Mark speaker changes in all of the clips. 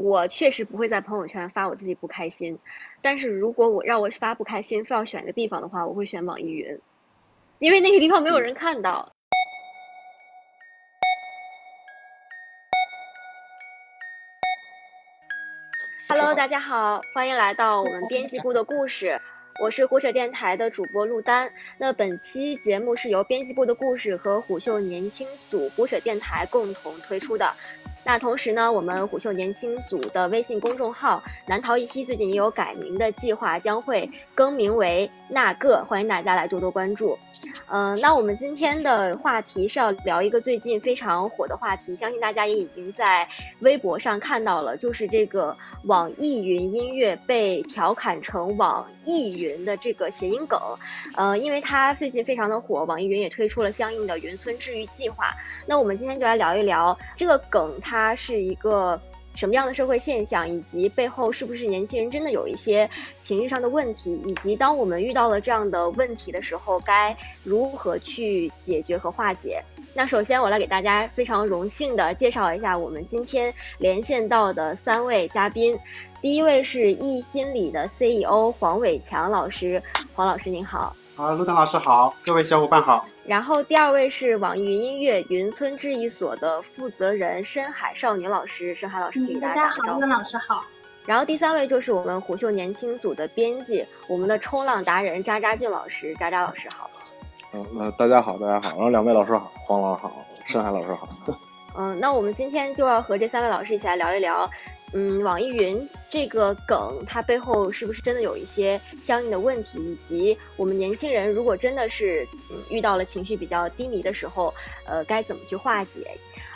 Speaker 1: 我确实不会在朋友圈发我自己不开心，但是如果我让我发不开心，非要选一个地方的话，我会选网易云，因为那个地方没有人看到。Hello，大家好，欢迎来到我们编辑部的故事。我是虎扯电台的主播陆丹。那本期节目是由编辑部的故事和虎嗅年轻组虎扯电台共同推出的。那同时呢，我们虎嗅年轻组的微信公众号“南逃一息”最近也有改名的计划，将会更名为“那个”，欢迎大家来多多关注。嗯，那我们今天的话题是要聊一个最近非常火的话题，相信大家也已经在微博上看到了，就是这个网易云音乐被调侃成网易云的这个谐音梗。呃，因为它最近非常的火，网易云也推出了相应的云村治愈计划。那我们今天就来聊一聊这个梗，它它是一个。什么样的社会现象，以及背后是不是年轻人真的有一些情绪上的问题，以及当我们遇到了这样的问题的时候，该如何去解决和化解？那首先，我来给大家非常荣幸的介绍一下我们今天连线到的三位嘉宾。第一位是易心理的 CEO 黄伟强老师，黄老师您好。
Speaker 2: 啊，陆丹老师好，各位小伙伴好。
Speaker 1: 然后第二位是网易云音乐云村治愈所的负责人深海少女老师，深海老师给大家打个招呼。
Speaker 3: 老师好。
Speaker 1: 然后第三位就是我们虎嗅年轻组的编辑，我们的冲浪达人渣渣俊老师，渣渣老师好。
Speaker 4: 嗯，那大家好，大家好。然后两位老师好，黄老师好，深海老师好。
Speaker 1: 嗯，那我们今天就要和这三位老师一起来聊一聊。嗯，网易云这个梗，它背后是不是真的有一些相应的问题？以及我们年轻人如果真的是嗯遇到了情绪比较低迷的时候，呃，该怎么去化解？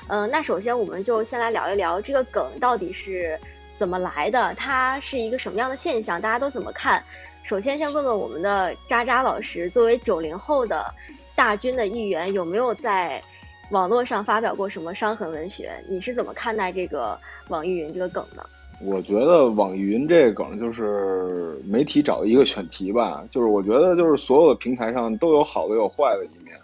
Speaker 1: 嗯，那首先我们就先来聊一聊这个梗到底是怎么来的，它是一个什么样的现象，大家都怎么看？首先先问问我们的渣渣老师，作为九零后的大军的一员，有没有在网络上发表过什么伤痕文学？你是怎么看待这个？网易云这个梗的？
Speaker 4: 我觉得网易云这个梗就是媒体找的一个选题吧。就是我觉得就是所有的平台上都有好的有坏的一面。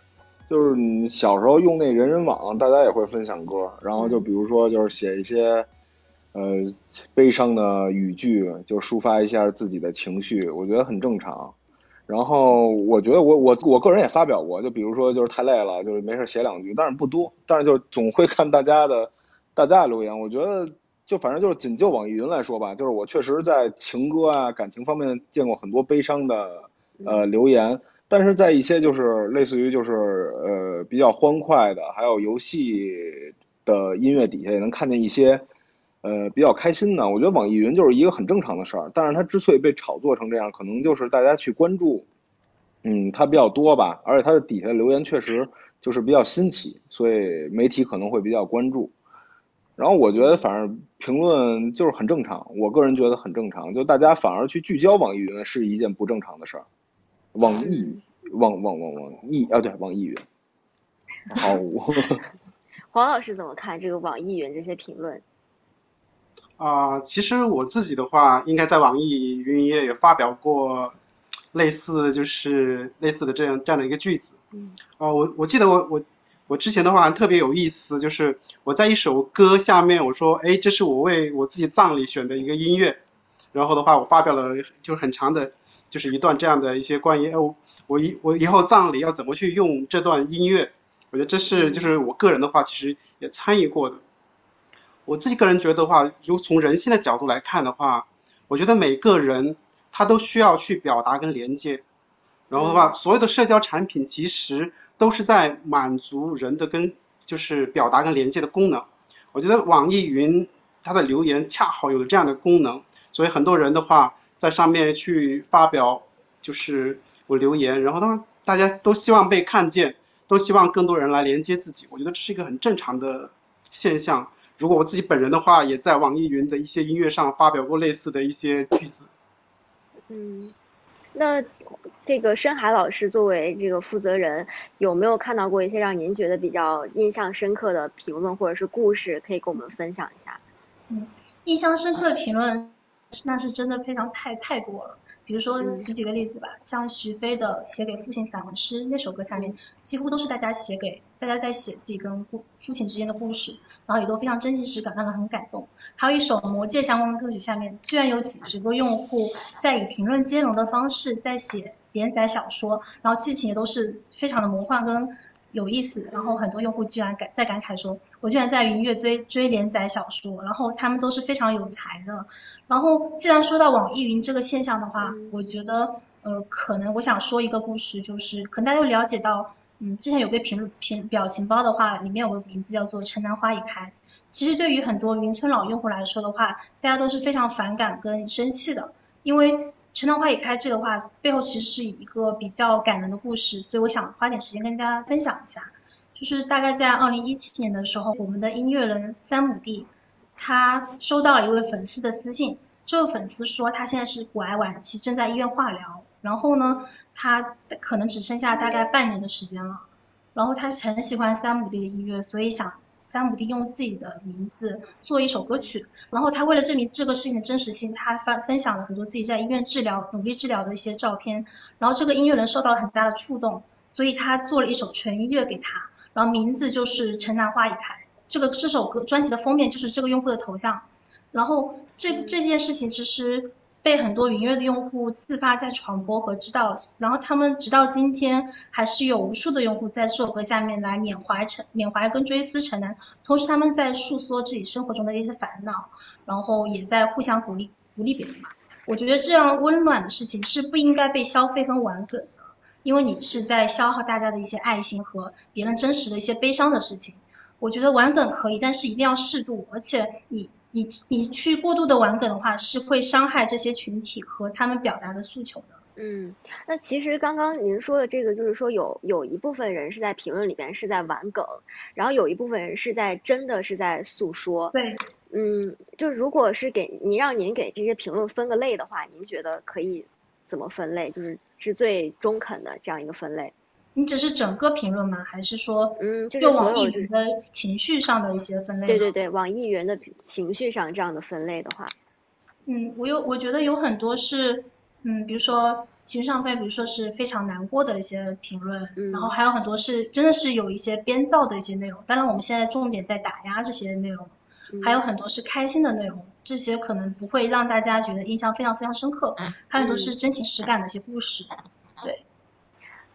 Speaker 4: 就是你小时候用那人人网，大家也会分享歌，然后就比如说就是写一些呃悲伤的语句，就抒发一下自己的情绪，我觉得很正常。然后我觉得我我我个人也发表过，就比如说就是太累了，就是没事写两句，但是不多，但是就总会看大家的。大家的留言，我觉得就反正就是仅就网易云来说吧，就是我确实在情歌啊、感情方面见过很多悲伤的呃留言，但是在一些就是类似于就是呃比较欢快的，还有游戏的音乐底下也能看见一些呃比较开心的。我觉得网易云就是一个很正常的事儿，但是它之所以被炒作成这样，可能就是大家去关注，嗯，它比较多吧，而且它的底下留言确实就是比较新奇，所以媒体可能会比较关注。然后我觉得，反正评论就是很正常。我个人觉得很正常，就大家反而去聚焦网易云是一件不正常的事儿。网易，网网网网易啊，对，网易云。好，我
Speaker 1: 黄老师怎么看这个网易云这些评论？
Speaker 2: 啊，其实我自己的话，应该在网易云音乐也发表过类似，就是类似的这样这样的一个句子。嗯。啊，我我记得我我。我之前的话特别有意思，就是我在一首歌下面我说，哎，这是我为我自己葬礼选的一个音乐，然后的话我发表了就是很长的，就是一段这样的一些关于哦，我以我以后葬礼要怎么去用这段音乐，我觉得这是就是我个人的话其实也参与过的。我自己个人觉得的话，如从人性的角度来看的话，我觉得每个人他都需要去表达跟连接，然后的话所有的社交产品其实。都是在满足人的跟就是表达跟连接的功能。我觉得网易云它的留言恰好有了这样的功能，所以很多人的话在上面去发表就是我留言，然后的话大家都希望被看见，都希望更多人来连接自己。我觉得这是一个很正常的现象。如果我自己本人的话，也在网易云的一些音乐上发表过类似的一些句子。
Speaker 1: 嗯。那这个深海老师作为这个负责人，有没有看到过一些让您觉得比较印象深刻的评论或者是故事，可以跟我们分享一下？
Speaker 3: 嗯，印象深刻的评论那是真的非常太太多了。比如说举几个例子吧，像徐飞的写给父亲散文诗那首歌下面，几乎都是大家写给大家在写自己跟父父亲之间的故事，然后也都非常真情实感，让人很感动。还有一首魔戒相关的歌曲下面，居然有几十个用户在以评论兼容的方式在写连载小说，然后剧情也都是非常的魔幻跟。有意思，然后很多用户居然感在感慨说，我居然在云音乐追追连载小说，然后他们都是非常有才的。然后既然说到网易云这个现象的话，我觉得呃可能我想说一个故事，就是可能大家都了解到，嗯，之前有个评评表情包的话，里面有个名字叫做城南花已开。其实对于很多云村老用户来说的话，大家都是非常反感跟生气的，因为。城南花已开这个话背后其实是一个比较感人的故事，所以我想花点时间跟大家分享一下。就是大概在二零一七年的时候，我们的音乐人三亩地，他收到了一位粉丝的私信，这位粉丝说他现在是骨癌晚期，正在医院化疗，然后呢，他可能只剩下大概半年的时间了，然后他很喜欢三亩地的音乐，所以想。三亩地用自己的名字做一首歌曲，然后他为了证明这个事情的真实性，他发分享了很多自己在医院治疗、努力治疗的一些照片，然后这个音乐人受到了很大的触动，所以他做了一首纯音乐给他，然后名字就是《城南花已开》，这个这首歌专辑的封面就是这个用户的头像，然后这这件事情其实。被很多云乐的用户自发在传播和知道，然后他们直到今天还是有无数的用户在这首歌下面来缅怀陈缅怀跟追思陈楠，同时他们在诉说自己生活中的一些烦恼，然后也在互相鼓励鼓励别人嘛。我觉得这样温暖的事情是不应该被消费跟玩梗的，因为你是在消耗大家的一些爱心和别人真实的一些悲伤的事情。我觉得玩梗可以，但是一定要适度，而且你。你你去过度的玩梗的话，是会伤害这些群体和他们表达的诉求的。
Speaker 1: 嗯，那其实刚刚您说的这个，就是说有有一部分人是在评论里边是在玩梗，然后有一部分人是在真的是在诉说。
Speaker 3: 对，
Speaker 1: 嗯，就如果是给您让您给这些评论分个类的话，您觉得可以怎么分类？就是是最中肯的这样一个分类。
Speaker 3: 你只是整个评论吗？还是说，
Speaker 1: 嗯，
Speaker 3: 就网易云的情绪上的一些分类？
Speaker 1: 对对对，网易云的情绪上这样的分类的话，
Speaker 3: 嗯，我有我觉得有很多是，嗯，比如说情绪上分，比如说是非常难过的一些评论，然后还有很多是真的是有一些编造的一些内容。当然我们现在重点在打压这些内容，还有很多是开心的内容，这些可能不会让大家觉得印象非常非常深刻。还有很多是真情实感的一些故事，对，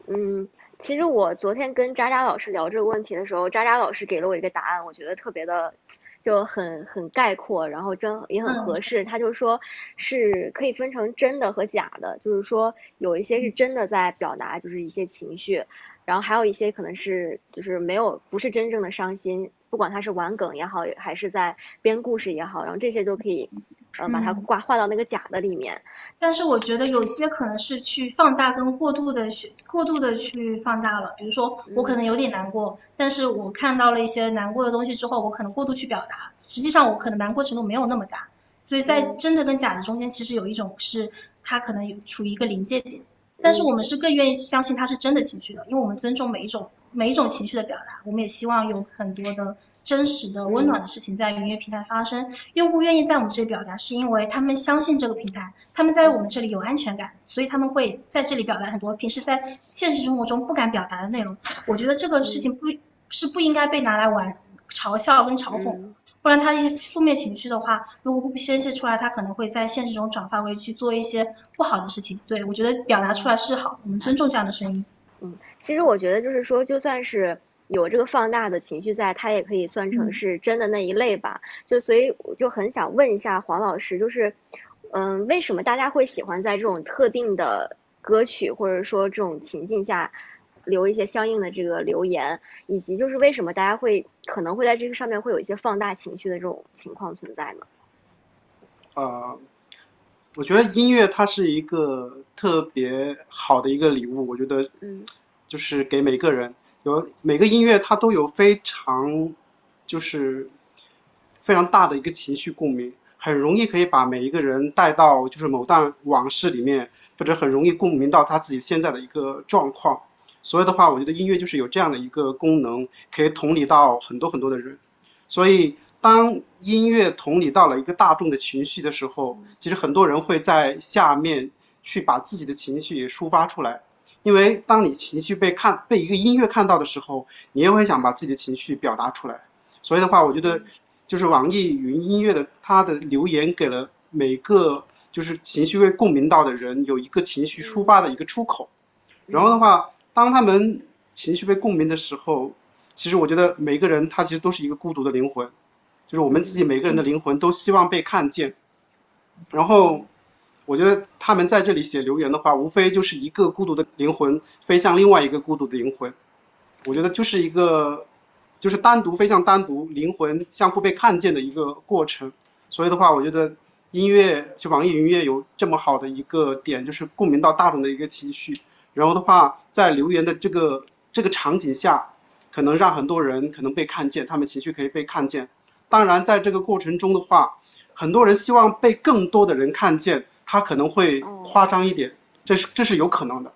Speaker 1: 嗯。其实我昨天跟渣渣老师聊这个问题的时候，渣渣老师给了我一个答案，我觉得特别的就很很概括，然后真也很合适。他就说是可以分成真的和假的，就是说有一些是真的在表达就是一些情绪，然后还有一些可能是就是没有不是真正的伤心，不管他是玩梗也好，还是在编故事也好，然后这些都可以。呃，把它挂画到那个假的里面，
Speaker 3: 但是我觉得有些可能是去放大跟过度的去过度的去放大了，比如说我可能有点难过，但是我看到了一些难过的东西之后，我可能过度去表达，实际上我可能难过程度没有那么大，所以在真的跟假的中间，其实有一种是它可能有处于一个临界点。但是我们是更愿意相信他是真的情绪的，因为我们尊重每一种每一种情绪的表达，我们也希望有很多的真实的温暖的事情在云乐平台发生。用户愿意在我们这里表达，是因为他们相信这个平台，他们在我们这里有安全感，所以他们会在这里表达很多平时在现实生活中不敢表达的内容。我觉得这个事情不是不应该被拿来玩嘲笑跟嘲讽。不然他一些负面情绪的话，如果不宣泄出来，他可能会在现实中转化为去做一些不好的事情。对我觉得表达出来是好，我们尊重这样的声音。
Speaker 1: 嗯，其实我觉得就是说，就算是有这个放大的情绪在，他也可以算成是真的那一类吧。就所以我就很想问一下黄老师，就是嗯，为什么大家会喜欢在这种特定的歌曲或者说这种情境下？留一些相应的这个留言，以及就是为什么大家会可能会在这个上面会有一些放大情绪的这种情况存在呢？
Speaker 2: 呃，我觉得音乐它是一个特别好的一个礼物，我觉得，
Speaker 1: 嗯，
Speaker 2: 就是给每个人有每个音乐它都有非常就是非常大的一个情绪共鸣，很容易可以把每一个人带到就是某段往事里面，或者很容易共鸣到他自己现在的一个状况。所以的话，我觉得音乐就是有这样的一个功能，可以同理到很多很多的人。所以，当音乐同理到了一个大众的情绪的时候，其实很多人会在下面去把自己的情绪也抒发出来。因为当你情绪被看被一个音乐看到的时候，你也会想把自己的情绪表达出来。所以的话，我觉得就是网易云音乐的它的留言给了每个就是情绪被共鸣到的人有一个情绪抒发的一个出口。然后的话，当他们情绪被共鸣的时候，其实我觉得每个人他其实都是一个孤独的灵魂，就是我们自己每个人的灵魂都希望被看见。然后。我觉得他们在这里写留言的话，无非就是一个孤独的灵魂飞向另外一个孤独的灵魂。我觉得就是一个，就是单独飞向单独灵魂相互被看见的一个过程。所以的话，我觉得音乐就网易云音乐有这么好的一个点，就是共鸣到大众的一个情绪。然后的话，在留言的这个这个场景下，可能让很多人可能被看见，他们情绪可以被看见。当然，在这个过程中的话，很多人希望被更多的人看见。他可能会夸张一点，这是这是有可能的。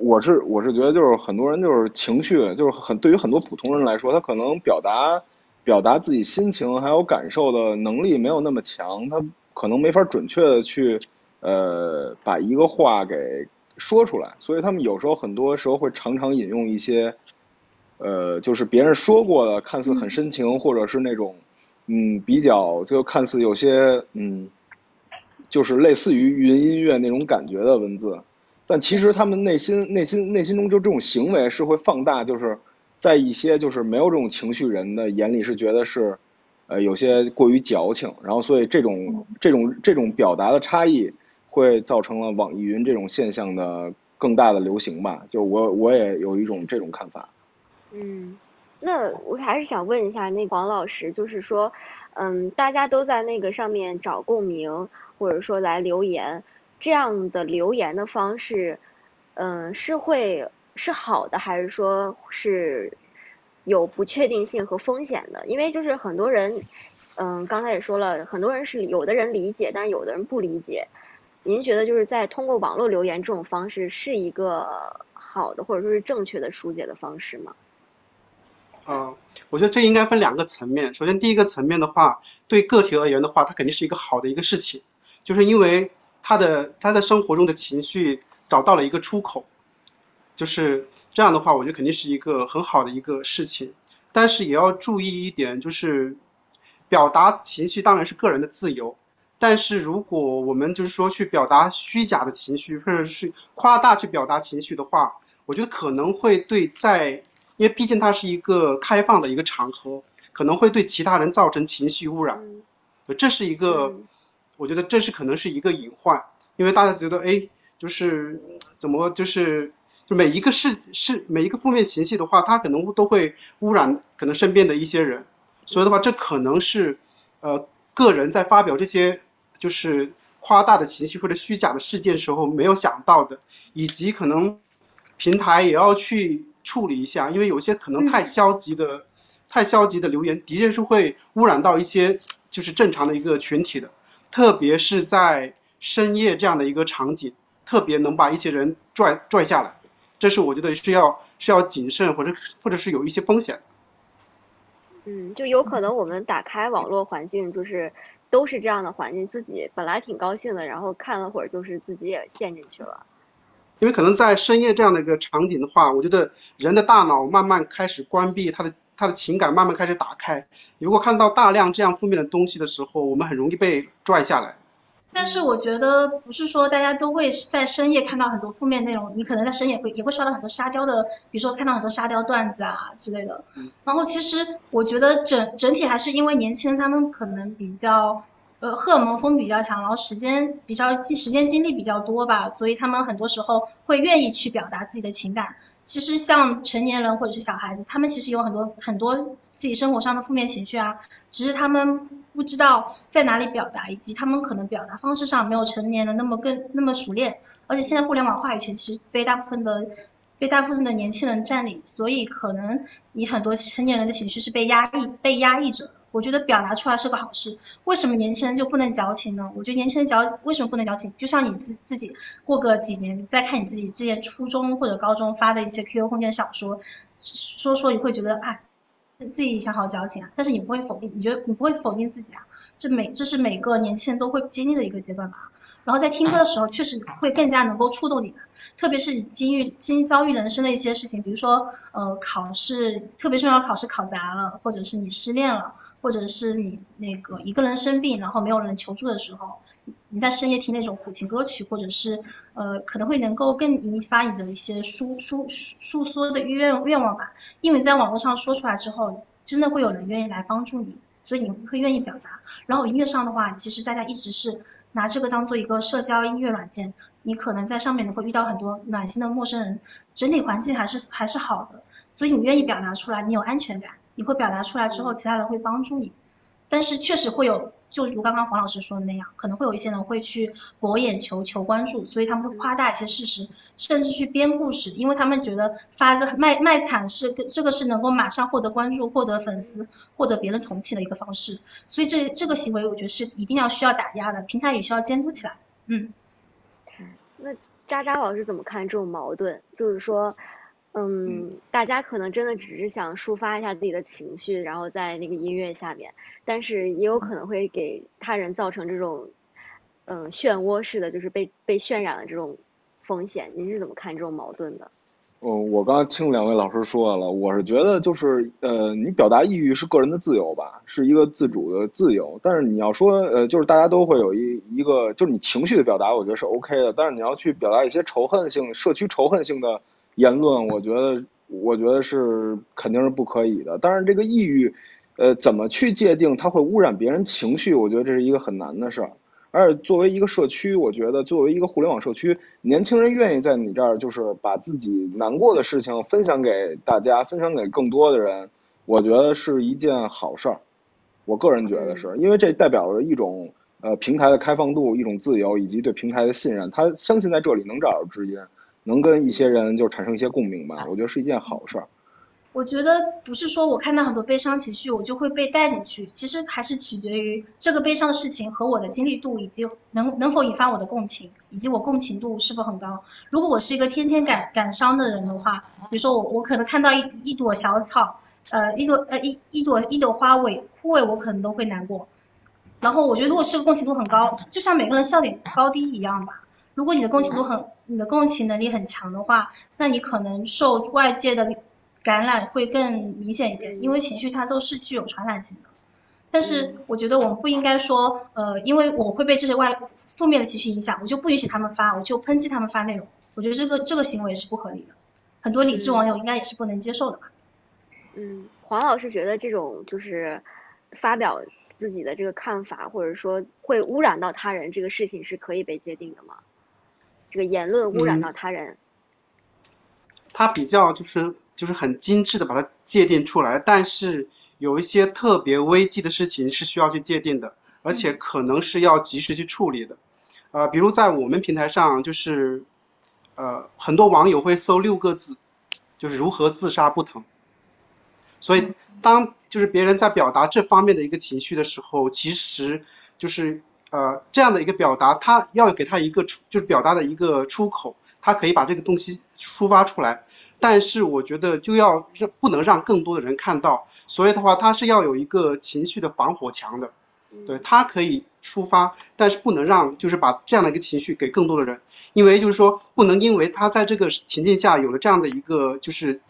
Speaker 4: 我是我是觉得就是很多人就是情绪就是很对于很多普通人来说，他可能表达表达自己心情还有感受的能力没有那么强，他可能没法准确的去呃把一个话给说出来，所以他们有时候很多时候会常常引用一些呃就是别人说过的看似很深情或者是那种嗯比较就看似有些嗯。就是类似于云音乐那种感觉的文字，但其实他们内心内心内心中就这种行为是会放大，就是在一些就是没有这种情绪人的眼里是觉得是，呃有些过于矫情，然后所以这种这种这种表达的差异会造成了网易云这种现象的更大的流行吧，就我我也有一种这种看法。
Speaker 1: 嗯，那我还是想问一下那黄老师，就是说，嗯，大家都在那个上面找共鸣。或者说来留言，这样的留言的方式，嗯，是会是好的，还是说是有不确定性和风险的？因为就是很多人，嗯，刚才也说了，很多人是有的人理解，但是有的人不理解。您觉得就是在通过网络留言这种方式是一个好的，或者说是正确的疏解的方式吗？
Speaker 2: 啊，我觉得这应该分两个层面。首先，第一个层面的话，对个体而言的话，它肯定是一个好的一个事情。就是因为他的他在生活中的情绪找到了一个出口，就是这样的话，我觉得肯定是一个很好的一个事情。但是也要注意一点，就是表达情绪当然是个人的自由，但是如果我们就是说去表达虚假的情绪，或者是夸大去表达情绪的话，我觉得可能会对在，因为毕竟它是一个开放的一个场合，可能会对其他人造成情绪污染，这是一个。我觉得这是可能是一个隐患，因为大家觉得，哎，就是怎么就是就每一个事是每一个负面情绪的话，它可能都会污染可能身边的一些人，所以的话，这可能是呃个人在发表这些就是夸大的情绪或者虚假的事件时候没有想到的，以及可能平台也要去处理一下，因为有些可能太消极的太消极的留言，的确是会污染到一些就是正常的一个群体的。特别是在深夜这样的一个场景，特别能把一些人拽拽下来，这是我觉得是要是要谨慎或者或者是有一些风险。
Speaker 1: 嗯，就有可能我们打开网络环境，就是都是这样的环境，自己本来挺高兴的，然后看了会儿，就是自己也陷进去了。
Speaker 2: 因为可能在深夜这样的一个场景的话，我觉得人的大脑慢慢开始关闭他的。他的情感慢慢开始打开。如果看到大量这样负面的东西的时候，我们很容易被拽下来。
Speaker 3: 但是我觉得不是说大家都会在深夜看到很多负面内容，你可能在深夜会也会刷到很多沙雕的，比如说看到很多沙雕段子啊之类的。然后其实我觉得整整体还是因为年轻人他们可能比较。呃，荷尔蒙风比较强，然后时间比较时间精力比较多吧，所以他们很多时候会愿意去表达自己的情感。其实像成年人或者是小孩子，他们其实有很多很多自己生活上的负面情绪啊，只是他们不知道在哪里表达，以及他们可能表达方式上没有成年人那么更那么熟练。而且现在互联网话语权其实被大部分的被大部分的年轻人占领，所以可能你很多成年人的情绪是被压抑被压抑着。我觉得表达出来是个好事，为什么年轻人就不能矫情呢？我觉得年轻人矫为什么不能矫情？就像你自自己过个几年再看你自己之前初中或者高中发的一些 QQ 空间小说，说说你会觉得啊，自己以前好矫情啊，但是你不会否定，你觉得你不会否定自己啊？这每这是每个年轻人都会经历的一个阶段吧。然后在听歌的时候，确实会更加能够触动你，特别是你经历经遭遇人生的一些事情，比如说呃考试特别重要考试考砸了，或者是你失恋了，或者是你那个一个人生病，然后没有人求助的时候，你在深夜听那种苦情歌曲，或者是呃可能会能够更引发你的一些抒抒诉说的愿愿望吧，因为在网络上说出来之后，真的会有人愿意来帮助你。所以你会愿意表达，然后音乐上的话，其实大家一直是拿这个当做一个社交音乐软件，你可能在上面你会遇到很多暖心的陌生人，整体环境还是还是好的，所以你愿意表达出来，你有安全感，你会表达出来之后，其他人会帮助你。但是确实会有，就如刚刚黄老师说的那样，可能会有一些人会去博眼球、求关注，所以他们会夸大一些事实，甚至去编故事，因为他们觉得发一个卖卖惨是这个是能够马上获得关注、获得粉丝、获得别人同情的一个方式，所以这这个行为我觉得是一定要需要打压的，平台也需要监督起来。嗯。
Speaker 1: 那渣渣老师怎么看这种矛盾？就是说。嗯，大家可能真的只是想抒发一下自己的情绪，然后在那个音乐下面，但是也有可能会给他人造成这种，嗯，漩涡式的，就是被被渲染的这种风险。您是怎么看这种矛盾的？
Speaker 4: 嗯，我刚刚听两位老师说了，我是觉得就是，呃，你表达抑郁是个人的自由吧，是一个自主的自由。但是你要说，呃，就是大家都会有一一个，就是你情绪的表达，我觉得是 OK 的。但是你要去表达一些仇恨性、社区仇恨性的。言论，我觉得，我觉得是肯定是不可以的。但是这个抑郁，呃，怎么去界定它会污染别人情绪？我觉得这是一个很难的事儿。而且作为一个社区，我觉得作为一个互联网社区，年轻人愿意在你这儿就是把自己难过的事情分享给大家，分享给更多的人，我觉得是一件好事儿。我个人觉得是因为这代表着一种呃平台的开放度，一种自由，以及对平台的信任。他相信在这里能找到知音。能跟一些人就产生一些共鸣吧，我觉得是一件好事儿。
Speaker 3: 我觉得不是说我看到很多悲伤情绪，我就会被带进去，其实还是取决于这个悲伤的事情和我的经历度，以及能能否引发我的共情，以及我共情度是否很高。如果我是一个天天感感伤的人的话，比如说我我可能看到一一朵小草，呃一朵呃一一朵一朵花萎枯萎，我可能都会难过。然后我觉得如果是个共情度很高，就像每个人笑点高低一样吧。如果你的共情度很，你的共情能力很强的话，那你可能受外界的感染会更明显一点，因为情绪它都是具有传染性的。但是我觉得我们不应该说，呃，因为我会被这些外负面的情绪影响，我就不允许他们发，我就抨击他们发内容。我觉得这个这个行为是不合理的，很多理智网友应该也是不能接受的吧。
Speaker 1: 嗯，黄老师觉得这种就是发表自己的这个看法，或者说会污染到他人这个事情是可以被界定的吗？这个言论污染到他人，
Speaker 2: 他比较就是就是很精致的把它界定出来，但是有一些特别危机的事情是需要去界定的，而且可能是要及时去处理的。呃，比如在我们平台上，就是呃很多网友会搜六个字，就是如何自杀不疼。所以当就是别人在表达这方面的一个情绪的时候，其实就是。呃，这样的一个表达，他要给他一个出，就是表达的一个出口，他可以把这个东西抒发出来。但是我觉得就要让不能让更多的人看到，所以的话，他是要有一个情绪的防火墙的。对他可以抒发，但是不能让就是把这样的一个情绪给更多的人，因为就是说不能因为他在这个情境下有了这样的一个就是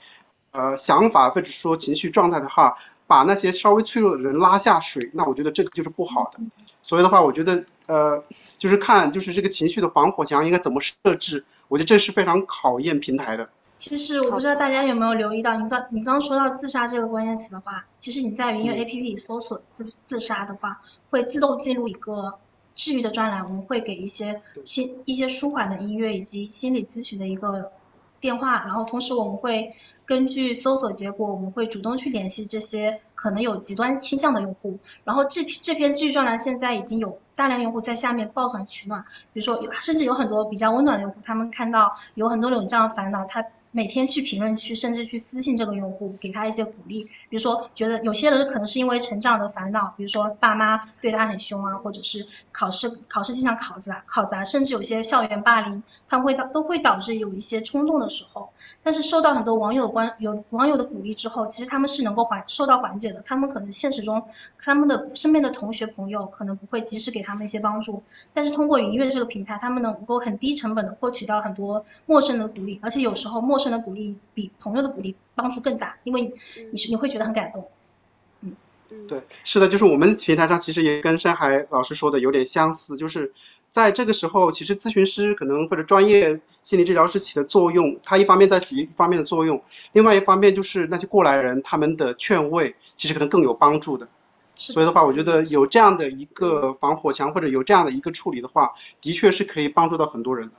Speaker 2: 呃想法或者说情绪状态的话。把那些稍微脆弱的人拉下水，那我觉得这个就是不好的。所以的话，我觉得呃，就是看就是这个情绪的防火墙应该怎么设置，我觉得这是非常考验平台的。
Speaker 3: 其实我不知道大家有没有留意到，你刚你刚说到自杀这个关键词的话，其实你在云音乐 A P P 里搜索自自杀的话，会自动进入一个治愈的专栏，我们会给一些心一些舒缓的音乐以及心理咨询的一个电话，然后同时我们会。根据搜索结果，我们会主动去联系这些可能有极端倾向的用户。然后这篇这篇治愈专栏现在已经有大量用户在下面抱团取暖，比如说有甚至有很多比较温暖的用户，他们看到有很多人这样烦恼，他每天去评论区，甚至去私信这个用户，给他一些鼓励。比如说，觉得有些人可能是因为成长的烦恼，比如说爸妈对他很凶啊，或者是考试考试经常考砸考砸，甚至有些校园霸凌，他们会导都会导致有一些冲动的时候。但是受到很多网友关有网友的鼓励之后，其实他们是能够缓受到缓解的。他们可能现实中他们的身边的同学朋友可能不会及时给他们一些帮助，但是通过云乐这个平台，他们能够很低成本的获取到很多陌生的鼓励，而且有时候陌生的鼓励比朋友的鼓励帮助更大，因为你是你会觉得很感动。
Speaker 1: 嗯，
Speaker 2: 对，是的，就是我们平台上其实也跟山海老师说的有点相似，就是在这个时候，其实咨询师可能或者专业心理治疗师起的作用，他一方面在起一方面的作用，另外一方面就是那些过来人他们的劝慰，其实可能更有帮助的。所以的话，我觉得有这样的一个防火墙或者有这样的一个处理的话，的确是可以帮助到很多人的。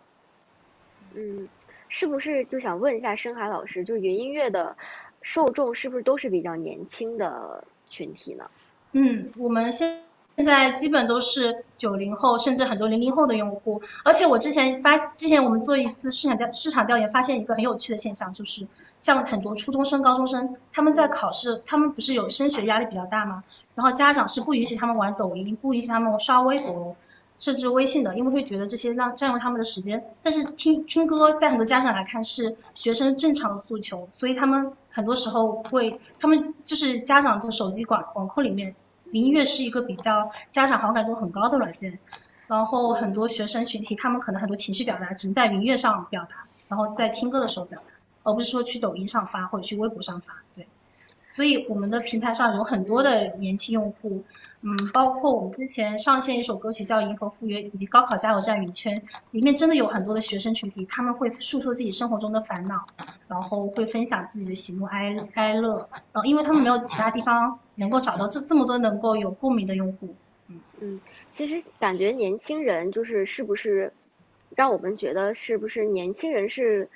Speaker 1: 嗯。是不是就想问一下深海老师，就是云音乐的受众是不是都是比较年轻的群体呢？
Speaker 3: 嗯，我们现现在基本都是九零后，甚至很多零零后的用户。而且我之前发，之前我们做一次市场调市场调研，发现一个很有趣的现象，就是像很多初中生、高中生，他们在考试，他们不是有升学压力比较大吗？然后家长是不允许他们玩抖音，不允许他们刷微博。设置微信的，因为会觉得这些让占用他们的时间。但是听听歌，在很多家长来看是学生正常的诉求，所以他们很多时候会，他们就是家长的手机管管控里面，音乐是一个比较家长好感度很高的软件。然后很多学生群体，他们可能很多情绪表达只能在音乐上表达，然后在听歌的时候表达，而不是说去抖音上发或者去微博上发。对，所以我们的平台上有很多的年轻用户。嗯，包括我们之前上线一首歌曲叫《银河赴约》，以及高考加油站云圈，里面真的有很多的学生群体，他们会诉说自己生活中的烦恼，然后会分享自己的喜怒哀哀乐，然后因为他们没有其他地方能够找到这这么多能够有共鸣的用户。
Speaker 1: 嗯嗯，其实感觉年轻人就是是不是让我们觉得是不是年轻人是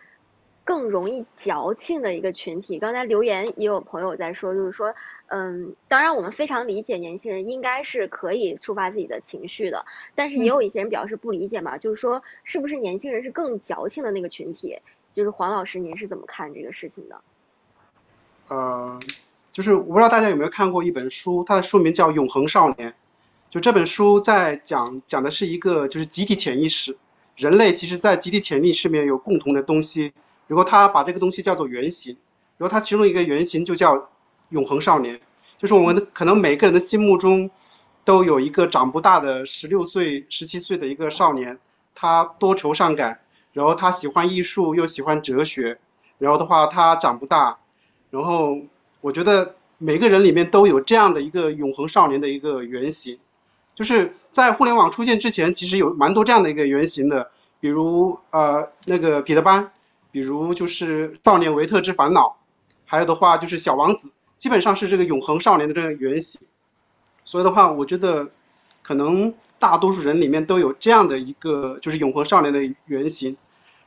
Speaker 1: 更容易矫情的一个群体？刚才留言也有朋友在说，就是说。嗯，当然，我们非常理解年轻人应该是可以抒发自己的情绪的，但是也有一些人表示不理解嘛，就是说是不是年轻人是更矫情的那个群体？就是黄老师，您是怎么看这个事情的？
Speaker 2: 呃，就是我不知道大家有没有看过一本书，它的书名叫《永恒少年》，就这本书在讲讲的是一个就是集体潜意识，人类其实在集体潜意识里面有共同的东西，如果他把这个东西叫做原型，然后它其中一个原型就叫。永恒少年，就是我们可能每个人的心目中都有一个长不大的十六岁、十七岁的一个少年，他多愁善感，然后他喜欢艺术又喜欢哲学，然后的话他长不大，然后我觉得每个人里面都有这样的一个永恒少年的一个原型，就是在互联网出现之前，其实有蛮多这样的一个原型的，比如呃那个彼得潘，比如就是少年维特之烦恼，还有的话就是小王子。基本上是这个永恒少年的这个原型，所以的话，我觉得可能大多数人里面都有这样的一个就是永恒少年的原型。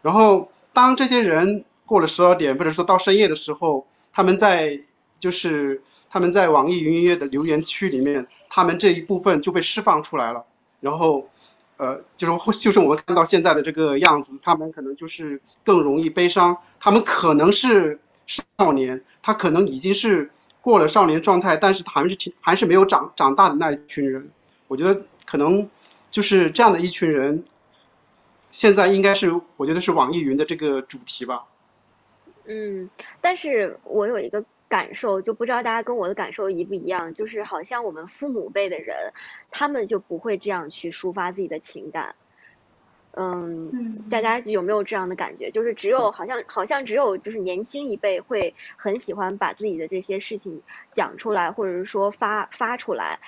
Speaker 2: 然后当这些人过了十二点或者说到深夜的时候，他们在就是他们在网易云音乐的留言区里面，他们这一部分就被释放出来了。然后呃，就是就是我们看到现在的这个样子，他们可能就是更容易悲伤，他们可能是少年，他可能已经是。过了少年状态，但是还是挺还是没有长长大的那一群人，我觉得可能就是这样的一群人，现在应该是我觉得是网易云的这个主题吧。
Speaker 1: 嗯，但是我有一个感受，就不知道大家跟我的感受一不一样，就是好像我们父母辈的人，他们就不会这样去抒发自己的情感。嗯，大家有没有这样的感觉？就是只有好像好像只有就是年轻一辈会很喜欢把自己的这些事情讲出来，或者是说发发出来。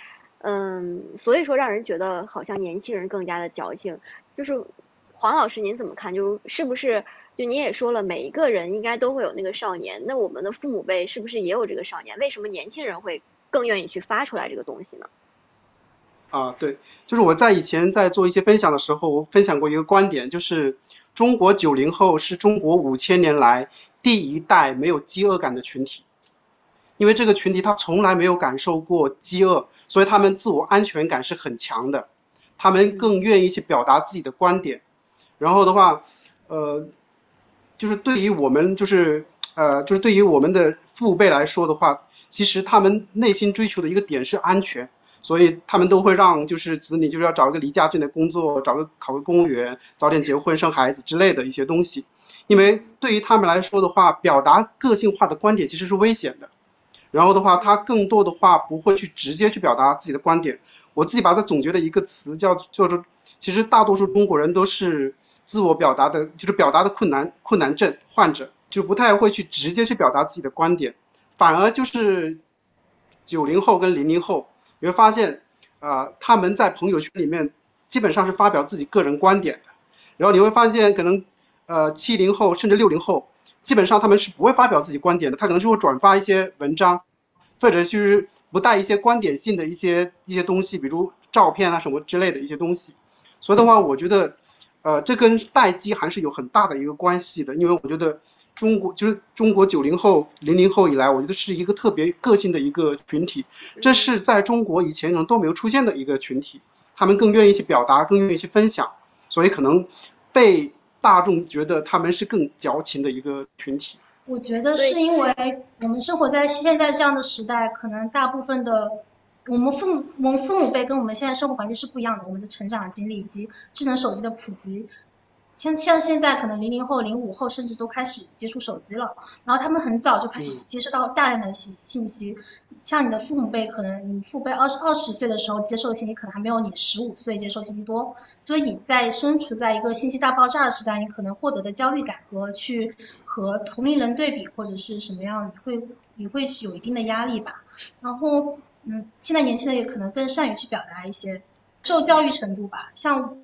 Speaker 1: 嗯，所以说让人觉得好像年轻人更加的矫情。就是黄老师您怎么看？就是不是就您也说了，每一个人应该都会有那个少年。那我们的父母辈是不是也有这个少年？为什么年轻人会更愿意去发出来这个东西呢？
Speaker 2: 啊，对，就是我在以前在做一些分享的时候，我分享过一个观点，就是中国九零后是中国五千年来第一代没有饥饿感的群体，因为这个群体他从来没有感受过饥饿，所以他们自我安全感是很强的，他们更愿意去表达自己的观点，然后的话，呃，就是对于我们就是呃就是对于我们的父辈来说的话，其实他们内心追求的一个点是安全，所以他们都会让就是子女就是要找一个离家近的工作，找个考个公务员，早点结婚生孩子之类的一些东西。因为对于他们来说的话，表达个性化的观点其实是危险的。然后的话，他更多的话不会去直接去表达自己的观点。我自己把它总结的一个词叫叫做，其实大多数中国人都是自我表达的，就是表达的困难困难症患者，就不太会去直接去表达自己的观点，反而就是九零后跟零零后，你会发现啊，他们在朋友圈里面基本上是发表自己个人观点的。然后你会发现，可能呃七零后甚至六零后。基本上他们是不会发表自己观点的，他可能就会转发一些文章，或者就是不带一些观点性的一些一些东西，比如照片啊什么之类的一些东西。所以的话，我觉得，呃，这跟待机还是有很大的一个关系的，因为我觉得中国就是中国九零后、零零后以来，我觉得是一个特别个性的一个群体，这是在中国以前可能都没有出现的一个群体，他们更愿意去表达，更愿意去分享，所以可能被。大众觉得他们是更矫情的一个群体。
Speaker 3: 我觉得是因为我们生活在现在这样的时代，可能大部分的我们父母、我们父母辈跟我们现在生活环境是不一样的，我们的成长经历以及智能手机的普及。像像现在可能零零后、零五后甚至都开始接触手机了，然后他们很早就开始接收到大量的信信息。像你的父母辈，可能你父辈二十二十岁的时候接受的信息，可能还没有你十五岁接受信息多。所以你在身处在一个信息大爆炸的时代，你可能获得的焦虑感和去和同龄人对比或者是什么样，你会你会有一定的压力吧。然后嗯，现在年轻人也可能更善于去表达一些受教育程度吧，像。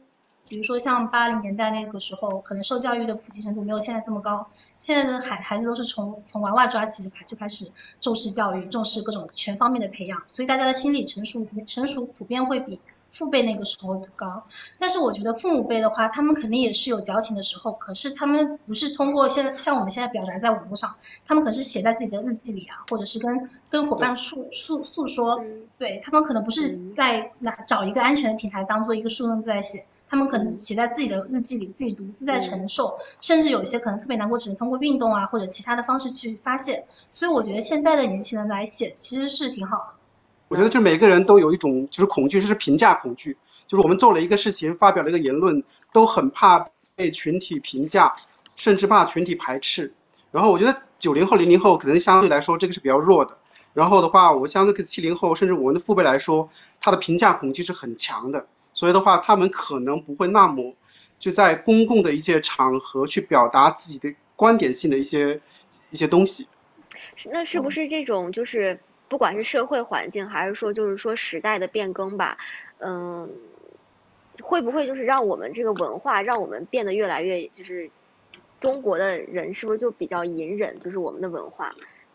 Speaker 3: 比如说像八零年代那个时候，可能受教育的普及程度没有现在这么高。现在的孩孩子都是从从娃娃抓起就开就开始重视教育，重视各种全方面的培养，所以大家的心理成熟成熟普遍会比父辈那个时候高。但是我觉得父母辈的话，他们肯定也是有矫情的时候，可是他们不是通过现在像我们现在表达在网络上，他们可是写在自己的日记里啊，或者是跟跟伙伴诉诉诉说，对他们可能不是在哪找一个安全的平台当做一个树洞在写。他们可能写在自己的日记里，自己独自在承受，甚至有一些可能特别难过，只能通过运动啊或者其他的方式去发泄。所以我觉得现在的年轻人来写其实是挺好的。
Speaker 2: 我觉得就每个人都有一种就是恐惧，就是评价恐惧，就是我们做了一个事情，发表了一个言论，都很怕被群体评价，甚至怕群体排斥。然后我觉得九零后、零零后可能相对来说这个是比较弱的。然后的话，我相对跟七零后甚至我们的父辈来说，他的评价恐惧是很强的。所以的话，他们可能不会那么就在公共的一些场合去表达自己的观点性的一些一些东西。
Speaker 1: 那是不是这种就是不管是社会环境还是说就是说时代的变更吧，嗯，会不会就是让我们这个文化让我们变得越来越就是中国的人是不是就比较隐忍？就是我们的文化。